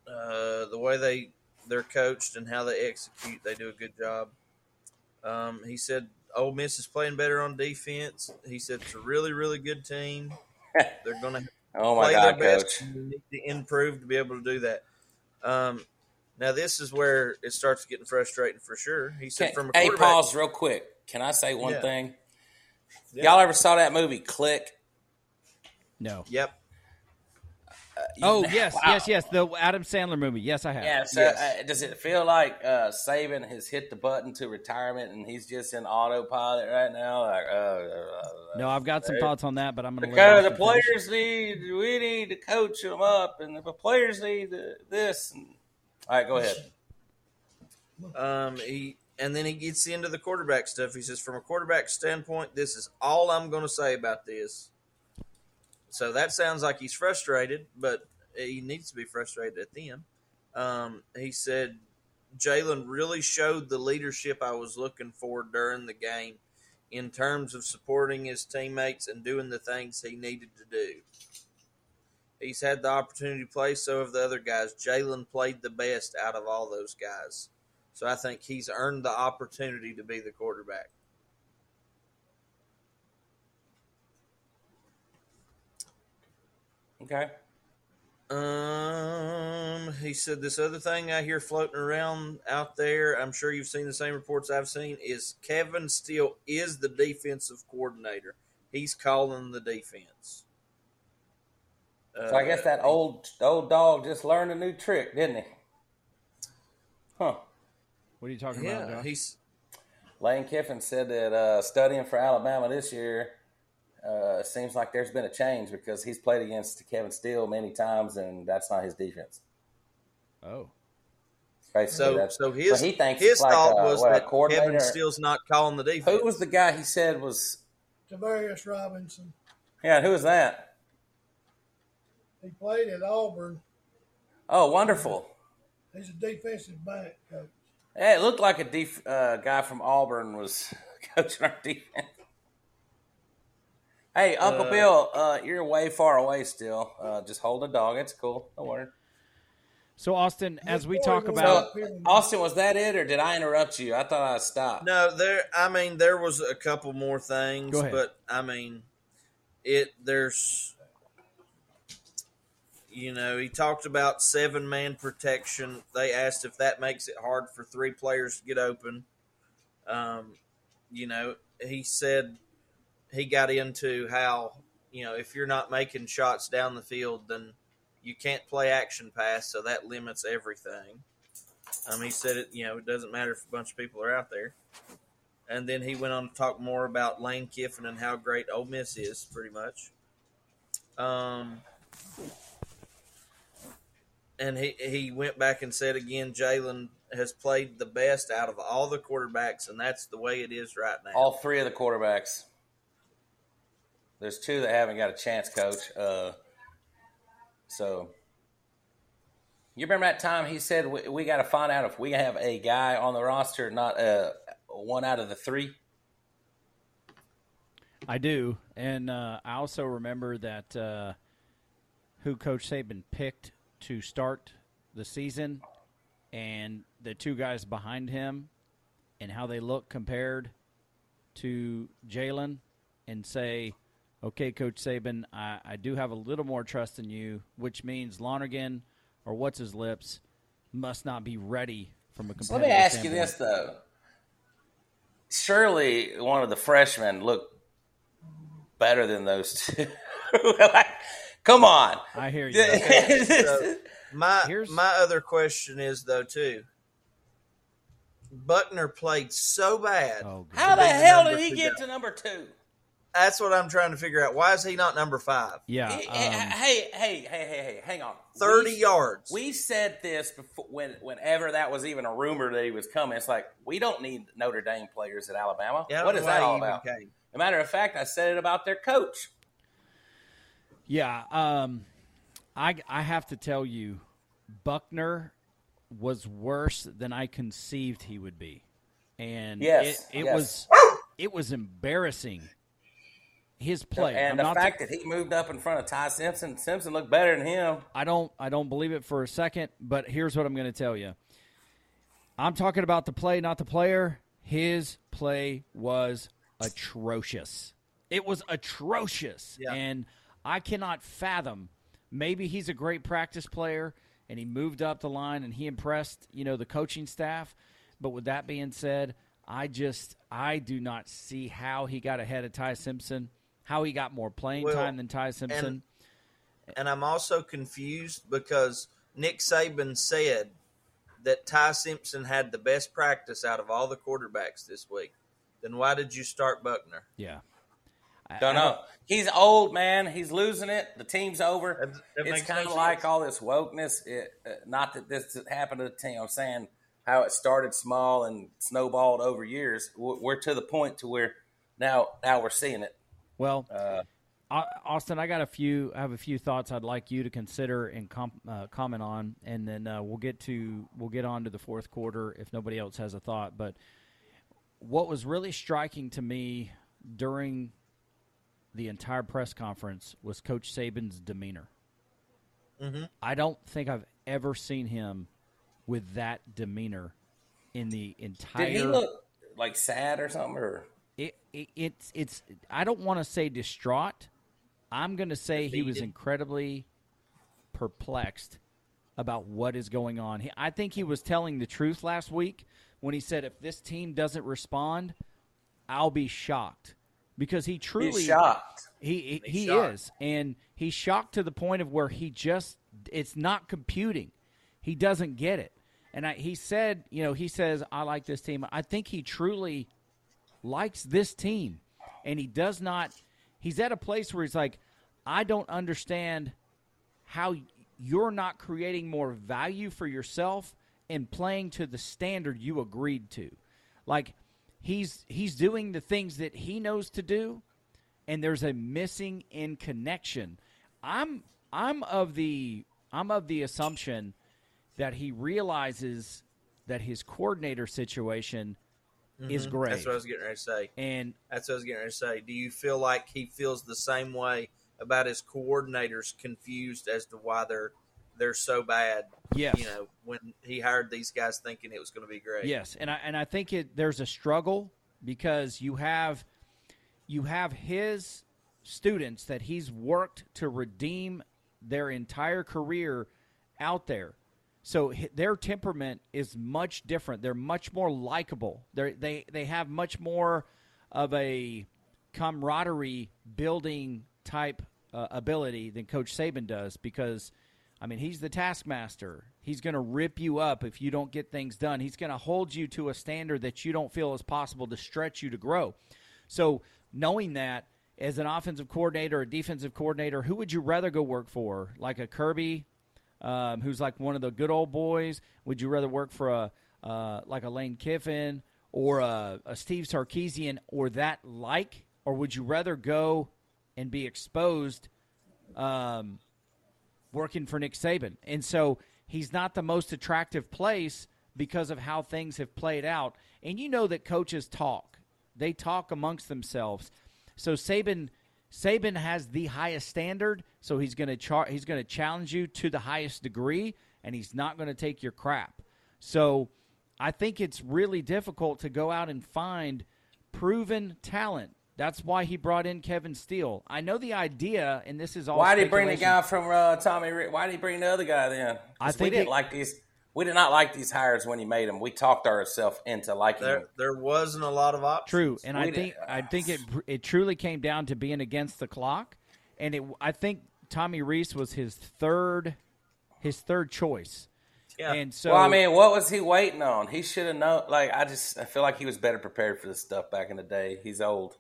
[SPEAKER 4] uh, the way they they're coached and how they execute, they do a good job. Um, he said Ole Miss is playing better on defense. He said it's a really, really good team. (laughs) They're going to
[SPEAKER 3] Oh my
[SPEAKER 4] play
[SPEAKER 3] God,
[SPEAKER 4] their
[SPEAKER 3] coach!
[SPEAKER 4] and they need to improve to be able to do that. Um, now this is where it starts getting frustrating for sure. He said
[SPEAKER 3] Can-
[SPEAKER 4] from a
[SPEAKER 3] hey, pause real quick. Can I say one
[SPEAKER 4] Yeah.
[SPEAKER 3] thing?
[SPEAKER 4] Yeah.
[SPEAKER 3] Y'all ever saw that movie Click?
[SPEAKER 1] No.
[SPEAKER 4] Yep.
[SPEAKER 1] Oh (laughs) yes,
[SPEAKER 3] Wow.
[SPEAKER 1] yes, yes. The Adam Sandler movie. Yes, I have.
[SPEAKER 3] Yeah. So
[SPEAKER 4] Yes.
[SPEAKER 3] uh, does it feel like uh, Saban has hit the button to retirement and he's just in autopilot right now? Like, uh, uh,
[SPEAKER 1] No, I've got some thoughts on that, but I'm going to
[SPEAKER 3] because the players need we need to coach them up, and the players need the, this. And, all right, go ahead.
[SPEAKER 4] Um, he and then he gets into the quarterback stuff. He says, from a quarterback standpoint, this is all I'm going to say about this. So that sounds like he's frustrated, but he needs to be frustrated at them. Um, he said, Jalen really showed the leadership I was looking for during the game in terms of supporting his teammates and doing the things he needed to do. He's had the opportunity to play, so have the other guys. Jalen played the best out of all those guys. So I think he's earned the opportunity to be the quarterback.
[SPEAKER 3] Okay.
[SPEAKER 4] Um, he said this other thing I hear floating around out there. I'm sure you've seen the same reports I've seen. Is Kevin Steele is the defensive coordinator? He's calling the defense.
[SPEAKER 3] So I guess that
[SPEAKER 4] Uh,
[SPEAKER 3] old old dog just learned a new trick, didn't he? Huh.
[SPEAKER 1] What are you talking about?
[SPEAKER 4] yeah, he's
[SPEAKER 3] Lane Kiffin said that uh, studying for Alabama this year uh, seems like there's been a change because he's played against Kevin Steele many times, and that's not his defense.
[SPEAKER 1] Oh,
[SPEAKER 3] Basically,
[SPEAKER 4] so
[SPEAKER 3] that's,
[SPEAKER 4] so his
[SPEAKER 3] he thinks
[SPEAKER 4] his
[SPEAKER 3] like
[SPEAKER 4] thought
[SPEAKER 3] a,
[SPEAKER 4] was
[SPEAKER 3] what,
[SPEAKER 4] that. Kevin Steele's not calling the defense.
[SPEAKER 3] Who was the guy he said was?
[SPEAKER 2] Travaris Robinson.
[SPEAKER 3] Yeah, who was that?
[SPEAKER 2] He played at Auburn.
[SPEAKER 3] Oh, wonderful.
[SPEAKER 2] He's a defensive back coach.
[SPEAKER 3] Yeah, it looked like a def- uh, guy from Auburn was (laughs) coaching our defense. Hey, Uncle
[SPEAKER 4] Uh,
[SPEAKER 3] Bill, uh, you're way far away still. Uh, just hold the dog. It's cool. Don't worry.
[SPEAKER 1] so Austin, as we talk about,
[SPEAKER 2] up here and-
[SPEAKER 3] Austin, was that it, or did I interrupt you? I thought I stopped.
[SPEAKER 4] No, there. I mean, there was a couple more things,
[SPEAKER 1] Go ahead.
[SPEAKER 4] but I mean, it. There's, you know, he talked about seven man protection. They asked if that makes it hard for three players to get open. Um, you know, he said he got into how you know if you're not making shots down the field, then you can't play action pass, so that limits everything. Um, he said it. You know, it doesn't matter if a bunch of people are out there. And then he went on to talk more about Lane Kiffin and how great Ole Miss is, pretty much. Um, and he he went back and said again, Jalen has played the best out of all the quarterbacks, and that's the way it is right now.
[SPEAKER 3] All three of the quarterbacks. There's two that haven't got a chance, Coach. Uh, so you remember that time he said we, we got to find out if we have a guy on the roster, not uh, one out of the three.
[SPEAKER 1] I do, and uh, I also remember that uh, who Coach Saban picked to start the season, and the two guys behind him, and how they look compared to Jalen, and say, "Okay, Coach Saban, I, I do have a little more trust in you," which means Lonergan or what's his lips must not be ready from a competitive
[SPEAKER 3] let me ask you this though. Surely one of the freshmen looked better than those two. (laughs) like, come on.
[SPEAKER 1] I hear you. (laughs)
[SPEAKER 4] So, my
[SPEAKER 1] Here's-
[SPEAKER 4] my other question is though too. Buchner played so bad.
[SPEAKER 1] Oh.
[SPEAKER 3] How the hell did he
[SPEAKER 4] two
[SPEAKER 3] get
[SPEAKER 4] guy.
[SPEAKER 3] to number two?
[SPEAKER 4] That's what I'm trying to figure out. Why is he not number five?
[SPEAKER 1] yeah.
[SPEAKER 3] Hey,
[SPEAKER 1] um,
[SPEAKER 3] hey, hey, hey, hey, hey, hang on.
[SPEAKER 4] Thirty
[SPEAKER 3] We-
[SPEAKER 4] yards.
[SPEAKER 3] We said this before when whenever that was even a rumor that he was coming. It's like we don't need Notre Dame players at Alabama.
[SPEAKER 4] Yeah, I don't
[SPEAKER 3] what
[SPEAKER 4] know
[SPEAKER 3] is
[SPEAKER 4] why
[SPEAKER 3] that all about?
[SPEAKER 4] came.
[SPEAKER 3] As a matter of fact, I said it about their coach.
[SPEAKER 1] Yeah, um, I I have to tell you, Buchner was worse than I conceived he would be, and
[SPEAKER 3] Yes,
[SPEAKER 1] it, it
[SPEAKER 3] yes.
[SPEAKER 1] was it was embarrassing his play.
[SPEAKER 3] And
[SPEAKER 1] I'm
[SPEAKER 3] the
[SPEAKER 1] not
[SPEAKER 3] fact that he moved up in front of Ty Simpson, Simpson looked better than him.
[SPEAKER 1] I don't I don't believe it for a second, but here's what I'm going to tell you. I'm talking about the play, not the player. His play was atrocious. It was atrocious.
[SPEAKER 4] Yeah.
[SPEAKER 1] And I cannot fathom maybe he's a great practice player and he moved up the line and he impressed, you know, the coaching staff. But with that being said, I just I do not see how he got ahead of Ty Simpson, how he got more playing
[SPEAKER 4] Well,
[SPEAKER 1] time than Ty Simpson.
[SPEAKER 4] and I'm also confused because Nick Saban said that Ty Simpson had the best practice out of all the quarterbacks this week. Then why did you start Buchner?
[SPEAKER 1] yeah. I-
[SPEAKER 3] Don't
[SPEAKER 1] I
[SPEAKER 3] know. He's old, man. He's losing it. The team's over.
[SPEAKER 4] That- that
[SPEAKER 3] it's kind of like all this wokeness. It, uh, not that this happened to the team. I'm saying how it started small and snowballed over years. We're we're to the point to where now now we're seeing it.
[SPEAKER 1] Well,
[SPEAKER 3] Uh,
[SPEAKER 1] Austin, I got a few. I have a few thoughts I'd like you to consider and com- uh, comment on, and then uh, we'll get to we'll get on to the fourth quarter if nobody else has a thought. But what was really striking to me during the entire press conference was Coach Saban's demeanor.
[SPEAKER 4] Mhm.
[SPEAKER 1] I don't think I've ever seen him with that demeanor in the entire.
[SPEAKER 3] did he look like sad or something? Or
[SPEAKER 1] it, it it's it's I don't want to say distraught. I'm going to say he was incredibly perplexed about what is going on. He, I think he was telling the truth last week when he said if this team doesn't respond, I'll be shocked because he truly
[SPEAKER 3] he's shocked.
[SPEAKER 1] he he, he
[SPEAKER 4] shocked.
[SPEAKER 1] is, and he's shocked to the point of where he just it's not computing. He doesn't get it, and I, he said, you know, he says, "I like this team." I think he truly likes this team, and he does not. He's at a place where he's like, "I don't understand how you're not creating more value for yourself and playing to the standard you agreed to." Like he's he's doing the things that he knows to do, and there's a missing in connection. I'm I'm of the I'm of the assumption that he realizes that his coordinator situation is great.
[SPEAKER 4] Mm-hmm. That's what I was getting ready to say.
[SPEAKER 1] and
[SPEAKER 4] That's what I was getting ready to say. Do you feel like he feels the same way about his coordinators confused as to why they're they're so bad?
[SPEAKER 1] yes,
[SPEAKER 4] You know, when he hired these guys thinking it was going to be great.
[SPEAKER 1] Yes, and I and I think it there's a struggle because you have you have his students that he's worked to redeem their entire career out there. So their temperament is much different. They're much more likable. They they they have much more of a camaraderie building type uh, ability than Coach Saban does because I mean, he's the taskmaster. He's going to rip you up if you don't get things done. He's going to hold you to a standard that you don't feel is possible to stretch you to grow. So, knowing that as an offensive coordinator or defensive coordinator, who would you rather go work for? Like a Kirby, um, who's like one of the good old boys? Would you rather work for a uh, like a Lane Kiffin or a, a Steve Sarkisian or that like? Or would you rather go and be exposed um, working for Nick Saban. And so he's not the most attractive place because of how things have played out. And you know that coaches talk. They talk amongst themselves. So Saban Saban has the highest standard, so he's going to char- he's going to challenge you to the highest degree and he's not going to take your crap. So I think it's really difficult to go out and find proven talent. That's why he brought in Kevin Steele. I know the idea, and this is all.
[SPEAKER 3] Why did he bring the guy from uh, Tommy? Rick? Why did he bring the other guy then?
[SPEAKER 1] I think
[SPEAKER 3] we
[SPEAKER 1] think
[SPEAKER 3] didn't
[SPEAKER 1] it-
[SPEAKER 3] like these. We did not like these hires when he made them. We talked ourselves into liking
[SPEAKER 4] There,
[SPEAKER 3] them.
[SPEAKER 4] there wasn't a lot of options.
[SPEAKER 1] True, and I think
[SPEAKER 3] did-
[SPEAKER 1] I think it it truly came down to being against the clock, and it I think Tommy Rees was his third his third choice,
[SPEAKER 4] Yeah.
[SPEAKER 1] and so
[SPEAKER 3] well, I mean, what was he waiting on? He should have known. Like, I just I feel like he was better prepared for this stuff back in the day. He's old.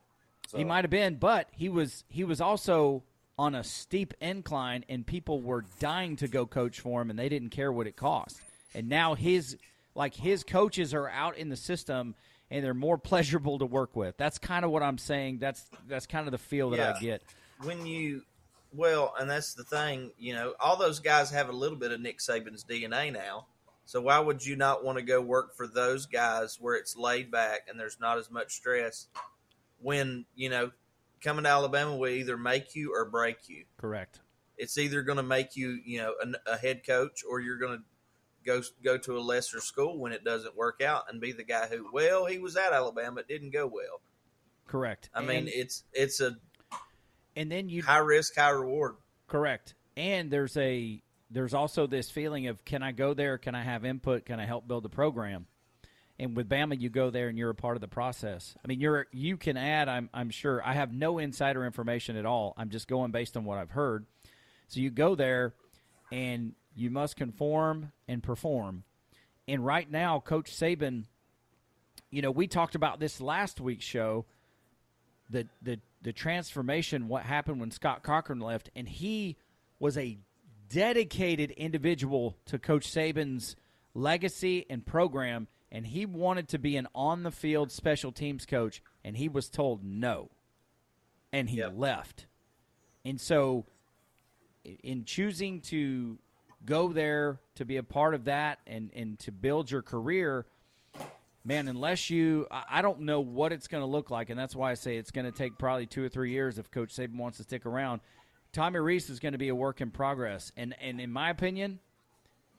[SPEAKER 3] So.
[SPEAKER 1] he might have been, but he was he was also on a steep incline, and people were dying to go coach for him, and they didn't care what it cost. And now his like his coaches are out in the system, and they're more (laughs) pleasurable to work with. That's kind of what I'm saying. That's that's kind of the feel that I get.
[SPEAKER 4] when you well, and that's the thing, you know, all those guys have a little bit of Nick Saban's DNA now. So why would you not want to go work for those guys where it's laid back and there's not as much stress when, you know, coming to Alabama will either make you or break you.
[SPEAKER 1] Correct.
[SPEAKER 4] It's either going to make you, you know, a, a head coach, or you're going to go go to a lesser school when it doesn't work out and be the guy who, well, he was at Alabama, it didn't go well.
[SPEAKER 1] Correct.
[SPEAKER 4] I mean, it's it's a
[SPEAKER 1] and then you
[SPEAKER 4] high risk, high reward.
[SPEAKER 1] Correct. And there's a there's also this feeling of can I go there? Can I have input? Can I help build the program? And with Bama, you go there and you're a part of the process. I mean, you're you can add. I'm I'm sure. I have no insider information at all. I'm just going based on what I've heard. So you go there, and you must conform and perform. And right now, Coach Saban, you know, we talked about this last week's show the the the transformation what happened when Scott Cochran left and he was a dedicated individual to coach Saban's legacy and program and he wanted to be an on the field special teams coach and he was told no and he
[SPEAKER 4] Yep.
[SPEAKER 1] left and so in choosing to go there to be a part of that and and to build your career man, unless you, I don't know what it's going to look like, and that's why I say it's going to take probably two or three years if Coach Saban wants to stick around. Tommy Rees is going to be a work in progress, and and in my opinion,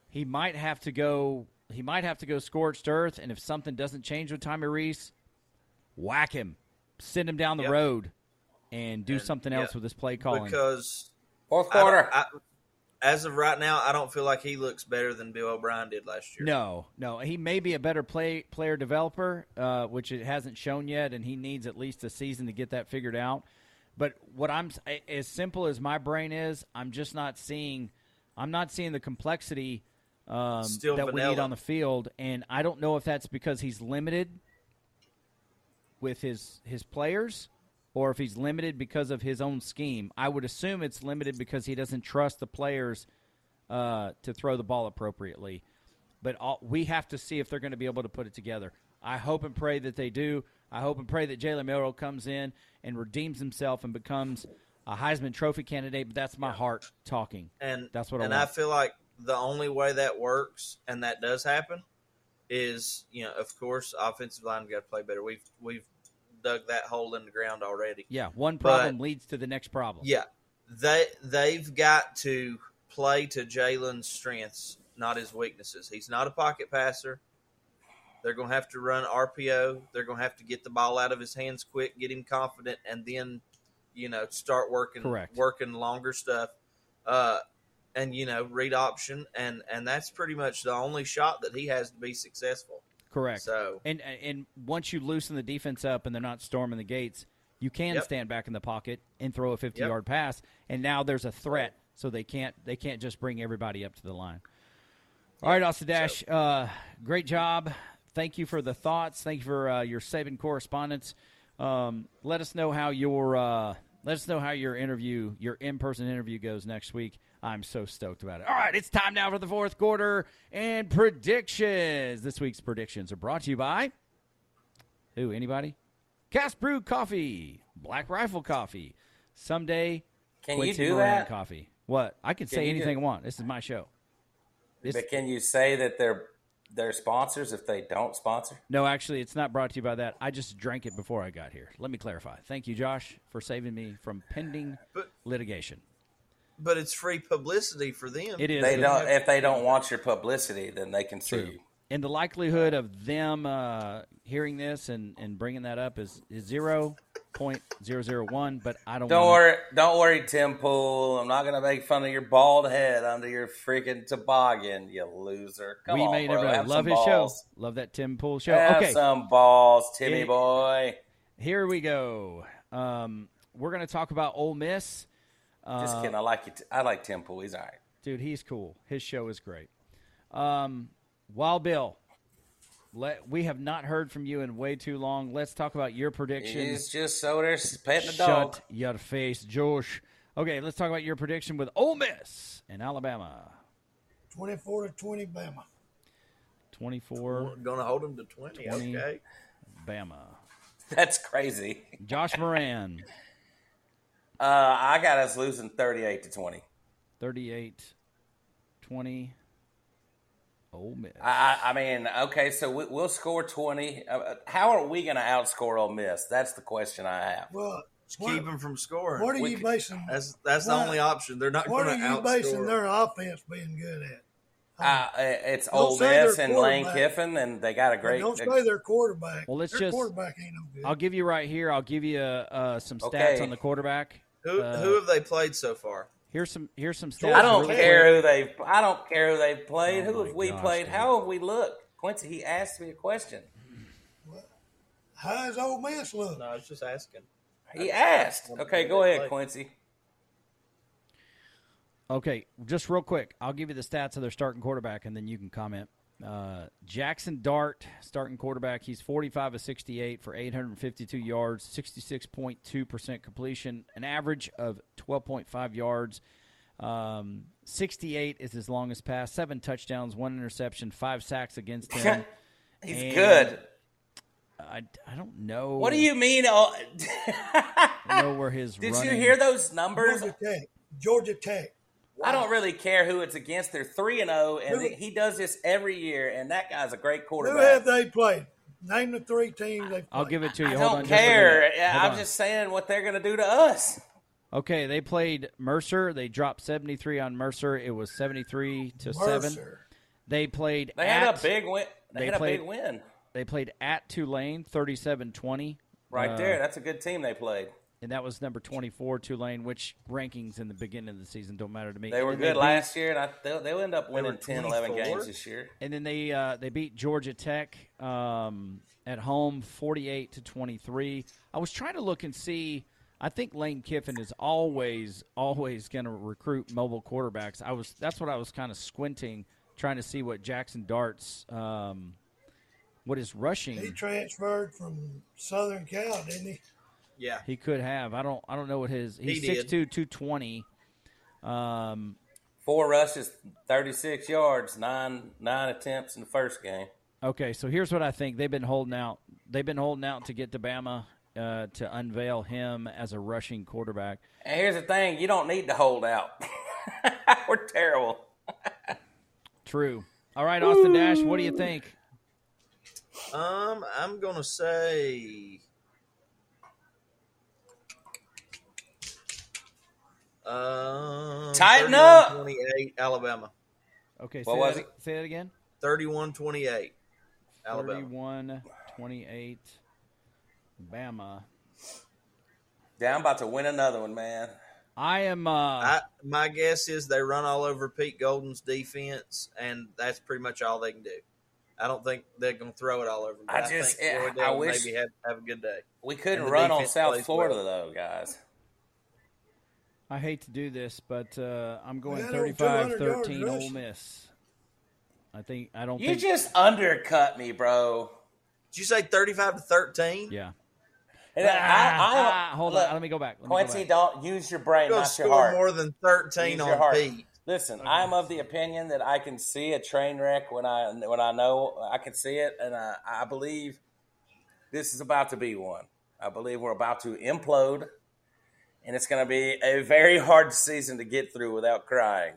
[SPEAKER 1] he might have to go. He might have to go scorched earth, and if something doesn't change with Tommy Rees, whack him, send him down the
[SPEAKER 4] Yep.
[SPEAKER 1] road, and do
[SPEAKER 4] And,
[SPEAKER 1] something
[SPEAKER 4] yeah,
[SPEAKER 1] else with his play calling.
[SPEAKER 4] Because
[SPEAKER 3] Fourth
[SPEAKER 4] I
[SPEAKER 3] quarter.
[SPEAKER 4] I- as of right now, I don't feel like he looks better than Bill O'Brien did last year.
[SPEAKER 1] No, no, he may be a better play player developer, uh, which it hasn't shown yet, and he needs at least a season to get that figured out. But what I'm as simple as my brain is, I'm just not seeing. I'm not seeing the complexity um,
[SPEAKER 4] Still
[SPEAKER 1] that we need on the field, and I don't know if that's because he's limited with his his players, or if he's limited because of his own scheme. I would assume it's limited because he doesn't trust the players uh, to throw the ball appropriately but all, we have to see if they're going to be able to put it together. I hope and pray that they do. I hope and pray that Jalen Milroe comes in and redeems himself and becomes a Heisman Trophy candidate. But that's my heart talking.
[SPEAKER 4] and
[SPEAKER 1] That's what I
[SPEAKER 4] and
[SPEAKER 1] want.
[SPEAKER 4] I feel like the only way that works and that does happen is you know of course offensive line got to play better. We've we've dug that hole in the ground already.
[SPEAKER 1] Yeah, one
[SPEAKER 4] But-
[SPEAKER 1] problem leads to the next problem.
[SPEAKER 4] Yeah, they they've got to play to Jalen's strengths, not his weaknesses. He's not a pocket passer. They're going to have to run RPO. They're going to have to get the ball out of his hands quick, get him confident, and then you know start working
[SPEAKER 1] Correct.
[SPEAKER 4] working longer stuff. Uh, and you know read option, and and that's pretty much the only shot that he has to be successful.
[SPEAKER 1] correct.
[SPEAKER 4] So
[SPEAKER 1] And and once you loosen the defense up and they're not storming the gates, you can
[SPEAKER 4] Yep.
[SPEAKER 1] stand back in the pocket and throw a 50
[SPEAKER 4] Yep.
[SPEAKER 1] yard pass. And now there's a threat, so they can't they can't just bring everybody up to the line. All right, Austin Dash, uh, great job. Thank you for the thoughts. Thank you for uh, your Saban correspondence. Um, let us know how your uh, let us know how your interview, your in person interview goes next week. I'm so stoked about it. All right, it's time now for the fourth quarter and predictions. This week's predictions are brought to you by who? Anybody? Cast Brew Coffee, Black Rifle Coffee, someday
[SPEAKER 3] Can you do
[SPEAKER 1] Moran
[SPEAKER 3] that?
[SPEAKER 1] Coffee. What? I can,
[SPEAKER 3] Can
[SPEAKER 1] say
[SPEAKER 3] you do-
[SPEAKER 1] anything I want. This is my show. This,
[SPEAKER 3] But can you say that they're they're sponsors if they don't sponsor?
[SPEAKER 1] no, actually, it's not brought to you by that. I just drank it before I got here. Let me clarify. Thank you, Josh, for saving me from pending
[SPEAKER 4] But-
[SPEAKER 1] litigation.
[SPEAKER 4] But it's free publicity for them.
[SPEAKER 1] It is.
[SPEAKER 3] They don't. If they don't want your publicity, then they can sue you.
[SPEAKER 1] And the likelihood of them uh, hearing this and, and bringing that up is, is 0.001, but I don't
[SPEAKER 3] Don't
[SPEAKER 1] wanna-
[SPEAKER 3] worry, don't worry, Tim Pool. I'm not gonna make fun of your bald head under your freaking toboggan, you loser. Come
[SPEAKER 1] we
[SPEAKER 3] on,
[SPEAKER 1] made
[SPEAKER 3] bro.
[SPEAKER 1] everybody
[SPEAKER 3] Have
[SPEAKER 1] love his
[SPEAKER 3] balls.
[SPEAKER 1] show. Love that Tim Pool show.
[SPEAKER 3] Have
[SPEAKER 1] okay.
[SPEAKER 3] some balls, Timmy
[SPEAKER 1] It-
[SPEAKER 3] boy.
[SPEAKER 1] Here we go. Um, we're going to talk about Ole Miss.
[SPEAKER 3] Just kidding. I like you. I like Tim Pool. He's all right.
[SPEAKER 1] Dude, he's cool. His show is great. Um, Wild Bill, let, we have not heard from you in way too long. Let's talk about your predictions.
[SPEAKER 3] He's just over there petting the dog.
[SPEAKER 1] Shut your face, Josh. Okay, let's talk about your prediction with Ole Miss and Alabama.
[SPEAKER 2] 24 to 20 Bama.
[SPEAKER 1] 24
[SPEAKER 4] going to hold them to 20.
[SPEAKER 1] 20.
[SPEAKER 4] Okay.
[SPEAKER 1] Bama. (laughs)
[SPEAKER 3] That's crazy.
[SPEAKER 1] Josh Moran,
[SPEAKER 3] Uh, I got us losing 38 to 20.
[SPEAKER 1] 38 20. Ole Miss.
[SPEAKER 3] I, I I mean, okay, so we, we'll score 20. Uh, how are we going to outscore Ole Miss? That's the question I have.
[SPEAKER 2] Well, What-
[SPEAKER 4] keep them from scoring.
[SPEAKER 2] What are
[SPEAKER 3] We
[SPEAKER 2] you
[SPEAKER 3] could-
[SPEAKER 2] basing?
[SPEAKER 4] That's that's the only option. They're not going to outscore.
[SPEAKER 2] What
[SPEAKER 4] going
[SPEAKER 2] are
[SPEAKER 4] to
[SPEAKER 2] you basing their offense being good at?
[SPEAKER 3] Uh, it's
[SPEAKER 2] Don't
[SPEAKER 3] Ole Miss and Lane. Kiffin, and they got a
[SPEAKER 2] But
[SPEAKER 3] great.
[SPEAKER 2] don't say their quarterback.
[SPEAKER 1] Well, let's
[SPEAKER 2] their
[SPEAKER 1] just-
[SPEAKER 2] quarterback ain't no good.
[SPEAKER 1] I'll give you right here. I'll give you uh, some stats
[SPEAKER 3] Okay.
[SPEAKER 1] on the quarterback.
[SPEAKER 4] Who
[SPEAKER 1] Uh,
[SPEAKER 4] who have they played so far?
[SPEAKER 1] Here's some here's some stats.
[SPEAKER 3] I don't
[SPEAKER 1] really
[SPEAKER 3] care
[SPEAKER 1] quick.
[SPEAKER 3] who they. I don't care who they've played.
[SPEAKER 1] Oh
[SPEAKER 3] who have we
[SPEAKER 1] gosh,
[SPEAKER 3] played?
[SPEAKER 1] dude.
[SPEAKER 3] How have we looked? Quincy, he asked me a question.
[SPEAKER 2] How's Ole Miss look?
[SPEAKER 4] No, I was just asking.
[SPEAKER 3] He asked. Okay, go ahead,
[SPEAKER 4] play?
[SPEAKER 3] Quincy.
[SPEAKER 1] Okay, just real quick, I'll give you the stats of their starting quarterback, and then you can comment. Uh, Jackson Dart, starting quarterback, he's 45 of 68 for 852 yards, 66.2% completion, an average of 12.5 yards. Um, 68 is his longest pass, seven touchdowns, one interception, five sacks against (laughs) him.
[SPEAKER 3] He's
[SPEAKER 1] And-
[SPEAKER 3] good.
[SPEAKER 1] I, I don't know.
[SPEAKER 3] What do you mean? Oh, (laughs)
[SPEAKER 1] I know where his
[SPEAKER 3] did
[SPEAKER 1] running,
[SPEAKER 3] you hear those numbers?
[SPEAKER 2] Georgia Tech. Georgia Tech.
[SPEAKER 3] I don't really care who it's against. They're three and zero, and
[SPEAKER 2] Who-
[SPEAKER 3] he does this every year. And that guy's a great quarterback.
[SPEAKER 2] Who have they played? Name the three teams they've played.
[SPEAKER 1] I'll give it to you.
[SPEAKER 3] I
[SPEAKER 1] Hold
[SPEAKER 3] don't
[SPEAKER 1] on,
[SPEAKER 3] care. I'm
[SPEAKER 1] on.
[SPEAKER 3] just saying what they're going to do to us.
[SPEAKER 1] Okay, they played Mercer. They dropped 73 on Mercer. It was 73 to 7. They played
[SPEAKER 3] They
[SPEAKER 1] at,
[SPEAKER 3] had a big win. They,
[SPEAKER 1] they
[SPEAKER 3] had a
[SPEAKER 1] played-
[SPEAKER 3] big win
[SPEAKER 1] They played at Tulane 37-20.
[SPEAKER 3] right
[SPEAKER 1] Uh,
[SPEAKER 3] there. That's a good team they played.
[SPEAKER 1] And that was number 24 Tulane, which rankings in the beginning of the season don't matter to me.
[SPEAKER 3] They
[SPEAKER 1] And
[SPEAKER 3] were
[SPEAKER 1] then
[SPEAKER 3] good
[SPEAKER 1] beat-
[SPEAKER 3] last year, and I, they'll, they'll end up winning
[SPEAKER 4] were
[SPEAKER 3] 10, 11 games this year.
[SPEAKER 1] And then they uh, they beat Georgia Tech um, at home 48 to 23. I was trying to look and see I think Lane Kiffin is always always going to recruit mobile quarterbacks. I was that's what I was kind of squinting trying to see what Jackson Dart's um, what his
[SPEAKER 2] He transferred from Southern Cal, didn't he?
[SPEAKER 4] Yeah,
[SPEAKER 1] he could have. I don't I don't know what his he's
[SPEAKER 4] He did.
[SPEAKER 1] 6'2", 220. Um,
[SPEAKER 3] Four rushes, 36 yards, nine nine attempts in the first game.
[SPEAKER 1] Okay, so here's what I think. They've been holding out. They've been holding out to get to Bama uh, to unveil him as a rushing quarterback.
[SPEAKER 3] And here's the thing: you don't need to hold out. (laughs) We're terrible. (laughs)
[SPEAKER 1] True. All right, Austin Dash, what do you think?
[SPEAKER 4] Um, I'm gonna say. Um,
[SPEAKER 3] Tighten up!
[SPEAKER 4] 28 Alabama.
[SPEAKER 1] Okay,
[SPEAKER 3] What
[SPEAKER 1] say,
[SPEAKER 3] was
[SPEAKER 1] that,
[SPEAKER 3] it?
[SPEAKER 1] say that again.
[SPEAKER 4] 31 28 Alabama.
[SPEAKER 1] 31 28 Bama.
[SPEAKER 3] Yeah, I'm about to win another one, man.
[SPEAKER 1] I am uh
[SPEAKER 4] I, my guess is they run all over Pete Golding's defense, and that's pretty much all they can do. I don't think they're going to throw it all over. But
[SPEAKER 3] I
[SPEAKER 4] I,
[SPEAKER 3] just-
[SPEAKER 4] think
[SPEAKER 3] yeah, I wish-
[SPEAKER 4] maybe have, have a good day.
[SPEAKER 3] We couldn't run on South Florida
[SPEAKER 4] well.
[SPEAKER 3] though, guys.
[SPEAKER 1] I hate to do this, but uh, I'm going
[SPEAKER 2] Yeah, no, 200 yards
[SPEAKER 1] 35-13 Ole. Miss. I think I don't
[SPEAKER 3] You
[SPEAKER 1] think
[SPEAKER 3] just undercut me, bro.
[SPEAKER 4] Did you say 35 to 13?
[SPEAKER 1] yeah.
[SPEAKER 3] And I, I,
[SPEAKER 1] Ah, hold
[SPEAKER 3] look,
[SPEAKER 1] on, let me go back. Let me go
[SPEAKER 3] Quincy,
[SPEAKER 1] back.
[SPEAKER 3] don't use your brain,
[SPEAKER 4] You're
[SPEAKER 3] not your
[SPEAKER 4] score
[SPEAKER 3] heart.
[SPEAKER 4] more than 13
[SPEAKER 3] Use your
[SPEAKER 4] on
[SPEAKER 3] heart.
[SPEAKER 4] Pete.
[SPEAKER 3] Listen, I'm of the opinion that I can see a train wreck when I when I know I can see it, and I, I believe this is about to be one. I believe we're about to implode, and it's going to be a very hard season to get through without crying.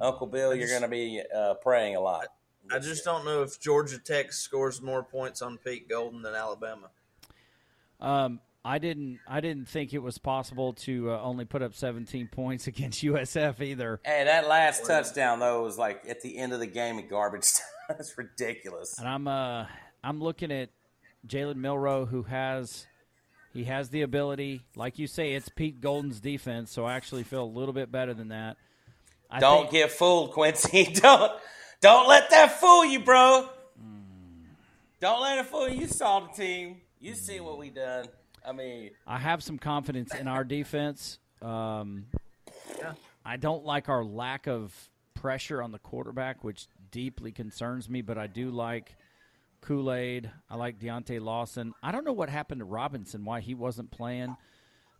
[SPEAKER 3] Uncle Bill, you're going to be uh, praying a lot.
[SPEAKER 4] I just don't know if Georgia Tech scores more points on Pete Golding than Alabama.
[SPEAKER 1] Um, I didn't. I didn't think it was possible to uh, only put up 17 (laughs) points against USF either.
[SPEAKER 3] Hey, that last touchdown though was like at the end of the game in garbage. (laughs) time. That's ridiculous.
[SPEAKER 1] And I'm uh, I'm looking at Jalen Milroe, who has he has the ability. Like you say, it's Pete Golding's defense, so I actually feel a little bit better than that. I
[SPEAKER 3] Don't
[SPEAKER 1] think-
[SPEAKER 3] get fooled, Quincy. (laughs) Don't don't let that fool you, bro. Don't let it fool you. You saw the team. You see what we done. I mean,
[SPEAKER 1] I have some confidence in our defense. Um,
[SPEAKER 4] Yeah.
[SPEAKER 1] I don't like our lack of pressure on the quarterback, which deeply concerns me. But I do like Kool Aid. I like Deontay Lawson. I don't know what happened to Robinson, why he wasn't playing.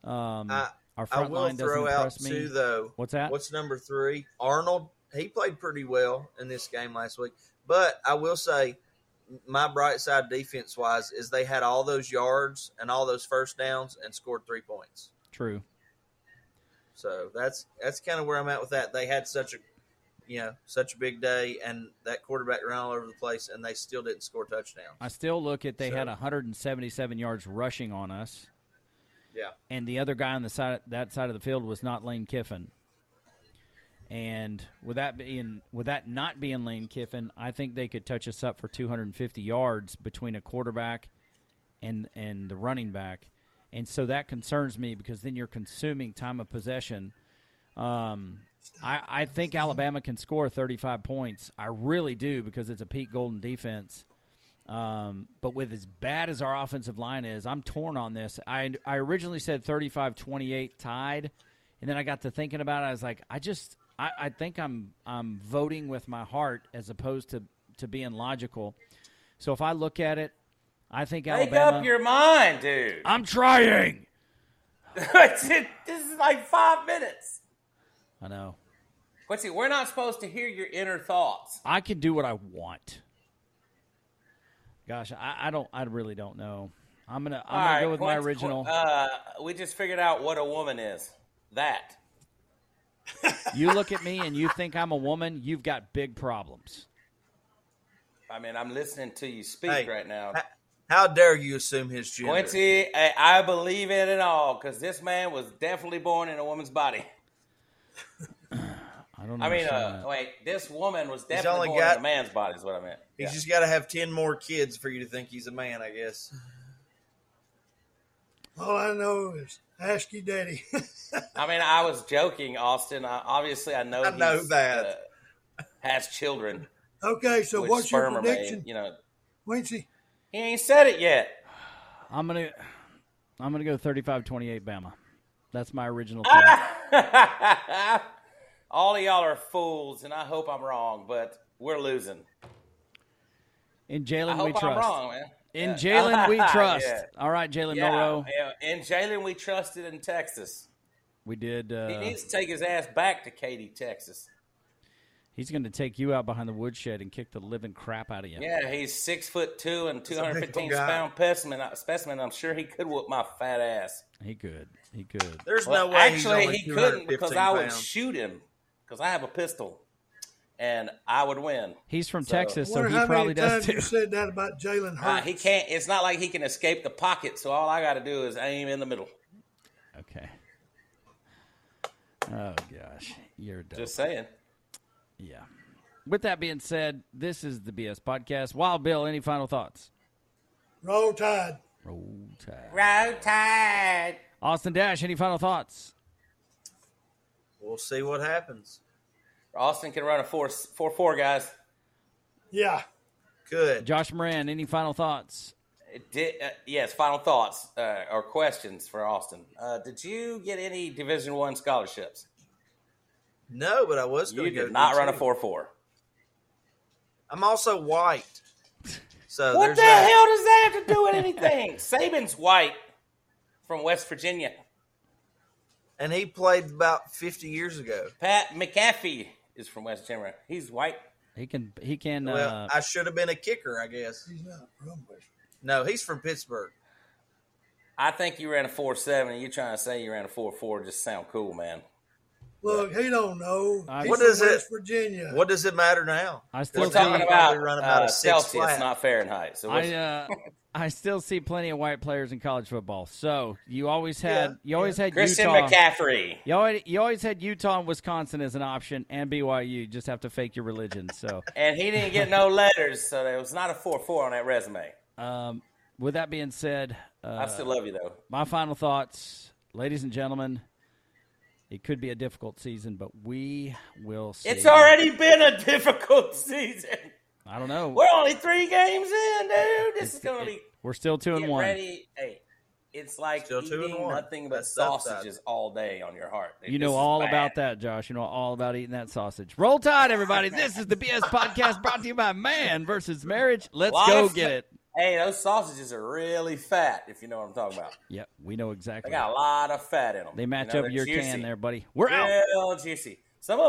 [SPEAKER 1] Um,
[SPEAKER 4] I,
[SPEAKER 1] our
[SPEAKER 4] I
[SPEAKER 1] front
[SPEAKER 4] will
[SPEAKER 1] line doesn't
[SPEAKER 4] throw out
[SPEAKER 1] impress me.
[SPEAKER 4] too, though.
[SPEAKER 1] What's that?
[SPEAKER 4] What's number three? Arnold. He played pretty well in this game last week. But I will say, my bright side defense wise is they had all those yards and all those first downs and scored three points.
[SPEAKER 1] True.
[SPEAKER 4] So that's that's kind of where I'm at with that. They had such a you know such a big day, and that quarterback ran all over the place, and they still didn't score touchdowns.
[SPEAKER 1] I still look at they
[SPEAKER 4] So-
[SPEAKER 1] had 177 yards rushing on us.
[SPEAKER 4] Yeah.
[SPEAKER 1] and the other guy on the side that side of the field was not Lane Kiffin. And with that being with that not being Lane Kiffin, I think they could touch us up for 250 yards between a quarterback and and the running back. And so that concerns me because then you're consuming time of possession. Um, I, I think Alabama can score 35 points. I really do because it's a Pete Golding defense. Um, but with as bad as our offensive line is, I'm torn on this. I, I originally said 35 28 tied, and then I got to thinking about it. I was like, I just, I, I think I'm, I'm voting with my heart as opposed to, to being logical. So if I look at it, I think
[SPEAKER 3] Make
[SPEAKER 1] Alabama.
[SPEAKER 3] Make up your mind, dude.
[SPEAKER 1] I'm trying. (laughs)
[SPEAKER 3] this is like five minutes.
[SPEAKER 1] I know.
[SPEAKER 3] What's it? We're not supposed to hear your inner thoughts.
[SPEAKER 1] I can do what I want. Gosh, I, I don't. I really don't know. I'm gonna. I'm
[SPEAKER 3] All
[SPEAKER 1] gonna
[SPEAKER 3] right,
[SPEAKER 1] go with my original.
[SPEAKER 3] Uh, we just figured out what a woman is. That. (laughs)
[SPEAKER 1] you look at me and you think I'm a woman. You've got big problems.
[SPEAKER 3] I mean, I'm listening to you speak
[SPEAKER 4] Hey,
[SPEAKER 3] right now.
[SPEAKER 4] h- How dare you assume his gender?
[SPEAKER 3] Quincy, I, I believe it at all because this man was definitely born in a woman's body. (laughs) (sighs)
[SPEAKER 1] I don't.
[SPEAKER 3] I mean, uh, wait, this woman was definitely
[SPEAKER 4] only
[SPEAKER 3] born
[SPEAKER 4] got-
[SPEAKER 3] in a man's body. Is what I meant.
[SPEAKER 4] He's
[SPEAKER 3] Yeah.
[SPEAKER 4] just got to have ten more kids for you to think he's a man, I guess. (sighs)
[SPEAKER 2] All I know is ask your daddy. (laughs)
[SPEAKER 3] I mean, I was joking, Austin. I, obviously, I know.
[SPEAKER 4] I know
[SPEAKER 3] he's,
[SPEAKER 4] that.
[SPEAKER 3] uh, has children.
[SPEAKER 2] okay, so
[SPEAKER 3] which
[SPEAKER 2] what's your
[SPEAKER 3] sperm are made,
[SPEAKER 2] prediction,
[SPEAKER 3] You know,
[SPEAKER 2] Quincy?
[SPEAKER 3] he ain't said it yet.
[SPEAKER 1] I'm gonna. I'm gonna go 35-28 Bama. That's my original. (laughs) Thing. (laughs)
[SPEAKER 3] All of y'all are fools, and I hope I'm wrong, but we're losing.
[SPEAKER 1] In Jalen, we
[SPEAKER 3] I'm
[SPEAKER 1] trust.
[SPEAKER 3] wrong, man.
[SPEAKER 1] In
[SPEAKER 3] Yeah.
[SPEAKER 1] Jalen, we (laughs) trust.
[SPEAKER 3] Yeah.
[SPEAKER 1] All right, Jalen
[SPEAKER 3] Yeah,
[SPEAKER 1] Milroe.
[SPEAKER 3] yeah. In Jalen, we trusted in Texas.
[SPEAKER 1] We did. Uh, He
[SPEAKER 3] needs to take his ass back to Katy, Texas.
[SPEAKER 1] He's going to take you out behind the woodshed and kick the living crap out of you.
[SPEAKER 3] Yeah, he's six foot two and two
[SPEAKER 4] a big
[SPEAKER 3] hundred fifteen
[SPEAKER 4] old guy.
[SPEAKER 3] pound specimen. Specimen. I'm sure he could whoop my fat ass.
[SPEAKER 1] He could. He could.
[SPEAKER 4] There's
[SPEAKER 3] Well,
[SPEAKER 4] no way
[SPEAKER 3] actually,
[SPEAKER 4] he's only
[SPEAKER 3] he couldn't
[SPEAKER 4] 215
[SPEAKER 3] because I would
[SPEAKER 4] pounds.
[SPEAKER 3] shoot him because I have a pistol, and I would win.
[SPEAKER 1] He's from
[SPEAKER 3] So-
[SPEAKER 1] Texas,
[SPEAKER 2] I
[SPEAKER 1] so
[SPEAKER 2] wonder
[SPEAKER 1] he
[SPEAKER 2] how
[SPEAKER 1] probably
[SPEAKER 2] many
[SPEAKER 1] does
[SPEAKER 2] times
[SPEAKER 1] too.
[SPEAKER 2] you said that about Jalen
[SPEAKER 3] Uh,
[SPEAKER 2] Hurts.
[SPEAKER 3] he can't. It's not like he can escape the pocket. So all I got to do is aim in the middle.
[SPEAKER 1] Okay. Oh gosh, you're dope.
[SPEAKER 3] Just saying.
[SPEAKER 1] Yeah. With that being said, this is the BS podcast. Wild Bill, any final thoughts?
[SPEAKER 2] Roll Tide.
[SPEAKER 1] Roll Tide.
[SPEAKER 3] Road Tide.
[SPEAKER 1] Austin Dash, any final thoughts?
[SPEAKER 4] We'll see what happens.
[SPEAKER 3] Austin can run a four four four guys.
[SPEAKER 2] Yeah.
[SPEAKER 4] Good.
[SPEAKER 1] Josh Moran, any final thoughts?
[SPEAKER 3] Did, uh, yes. Final thoughts uh, or questions for Austin? Uh, did you get any Division One scholarships?
[SPEAKER 4] No, but I was
[SPEAKER 3] You
[SPEAKER 4] going to go.
[SPEAKER 3] not run a
[SPEAKER 4] D2.
[SPEAKER 3] four four.
[SPEAKER 4] I'm also white. So
[SPEAKER 3] What the
[SPEAKER 4] that.
[SPEAKER 3] hell does that have to do with anything? (laughs) Saban's white from West Virginia.
[SPEAKER 4] And he played about 50 years ago.
[SPEAKER 3] Pat McAfee is from West Virginia. He's white.
[SPEAKER 1] He can. He can.
[SPEAKER 4] Well,
[SPEAKER 1] Uh,
[SPEAKER 4] I should have been a kicker, I guess.
[SPEAKER 2] He's not from West.
[SPEAKER 4] No, he's from Pittsburgh.
[SPEAKER 3] I think you ran a four seven, and you trying to say you ran a four four just sound cool, man.
[SPEAKER 2] Look, he don't know.
[SPEAKER 1] I-
[SPEAKER 2] He's
[SPEAKER 4] What
[SPEAKER 2] from
[SPEAKER 4] is it?
[SPEAKER 2] West Virginia.
[SPEAKER 4] What does it matter now?
[SPEAKER 1] I still
[SPEAKER 3] We're talking about
[SPEAKER 4] probably run about
[SPEAKER 3] uh,
[SPEAKER 4] a
[SPEAKER 3] Celsius,
[SPEAKER 4] flat.
[SPEAKER 3] not Fahrenheit. So
[SPEAKER 1] I uh, I still see plenty of white players in college football. So you always had.
[SPEAKER 2] Yeah,
[SPEAKER 1] you always had
[SPEAKER 3] Christian
[SPEAKER 1] Utah.
[SPEAKER 3] McCaffrey.
[SPEAKER 1] You always, you always had Utah and Wisconsin as an option, and BYU. You just have to fake your religion. So,
[SPEAKER 3] And he didn't get no letters, so there was not a 4 4 on that resume.
[SPEAKER 1] um, with that being said, uh,
[SPEAKER 3] I still love you, though.
[SPEAKER 1] my final thoughts, ladies and gentlemen. It could be a difficult season, but we will see.
[SPEAKER 3] It's already been a difficult (laughs) season.
[SPEAKER 1] I don't know.
[SPEAKER 3] We're only three games in, dude. This is going to be.
[SPEAKER 1] We're still two and one.
[SPEAKER 3] ready. Hey, it's like
[SPEAKER 4] Still
[SPEAKER 3] eating
[SPEAKER 4] one.
[SPEAKER 3] nothing but
[SPEAKER 4] That's tough,
[SPEAKER 3] sausages all day on your heart. dude.
[SPEAKER 1] You know
[SPEAKER 3] is
[SPEAKER 1] all about that, Josh. You know all about eating that sausage. Roll Tide, everybody. This is the BS podcast brought to you by Man versus Marriage. Let's
[SPEAKER 3] Lot
[SPEAKER 1] go get it.
[SPEAKER 3] Hey, those sausages are really fat, if you know what I'm talking about.
[SPEAKER 1] Yep, we know exactly.
[SPEAKER 3] They got a lot of fat in them.
[SPEAKER 1] They match
[SPEAKER 3] you know,
[SPEAKER 1] up your
[SPEAKER 3] juicy.
[SPEAKER 1] can there, buddy. We're out.
[SPEAKER 3] Real juicy. Some of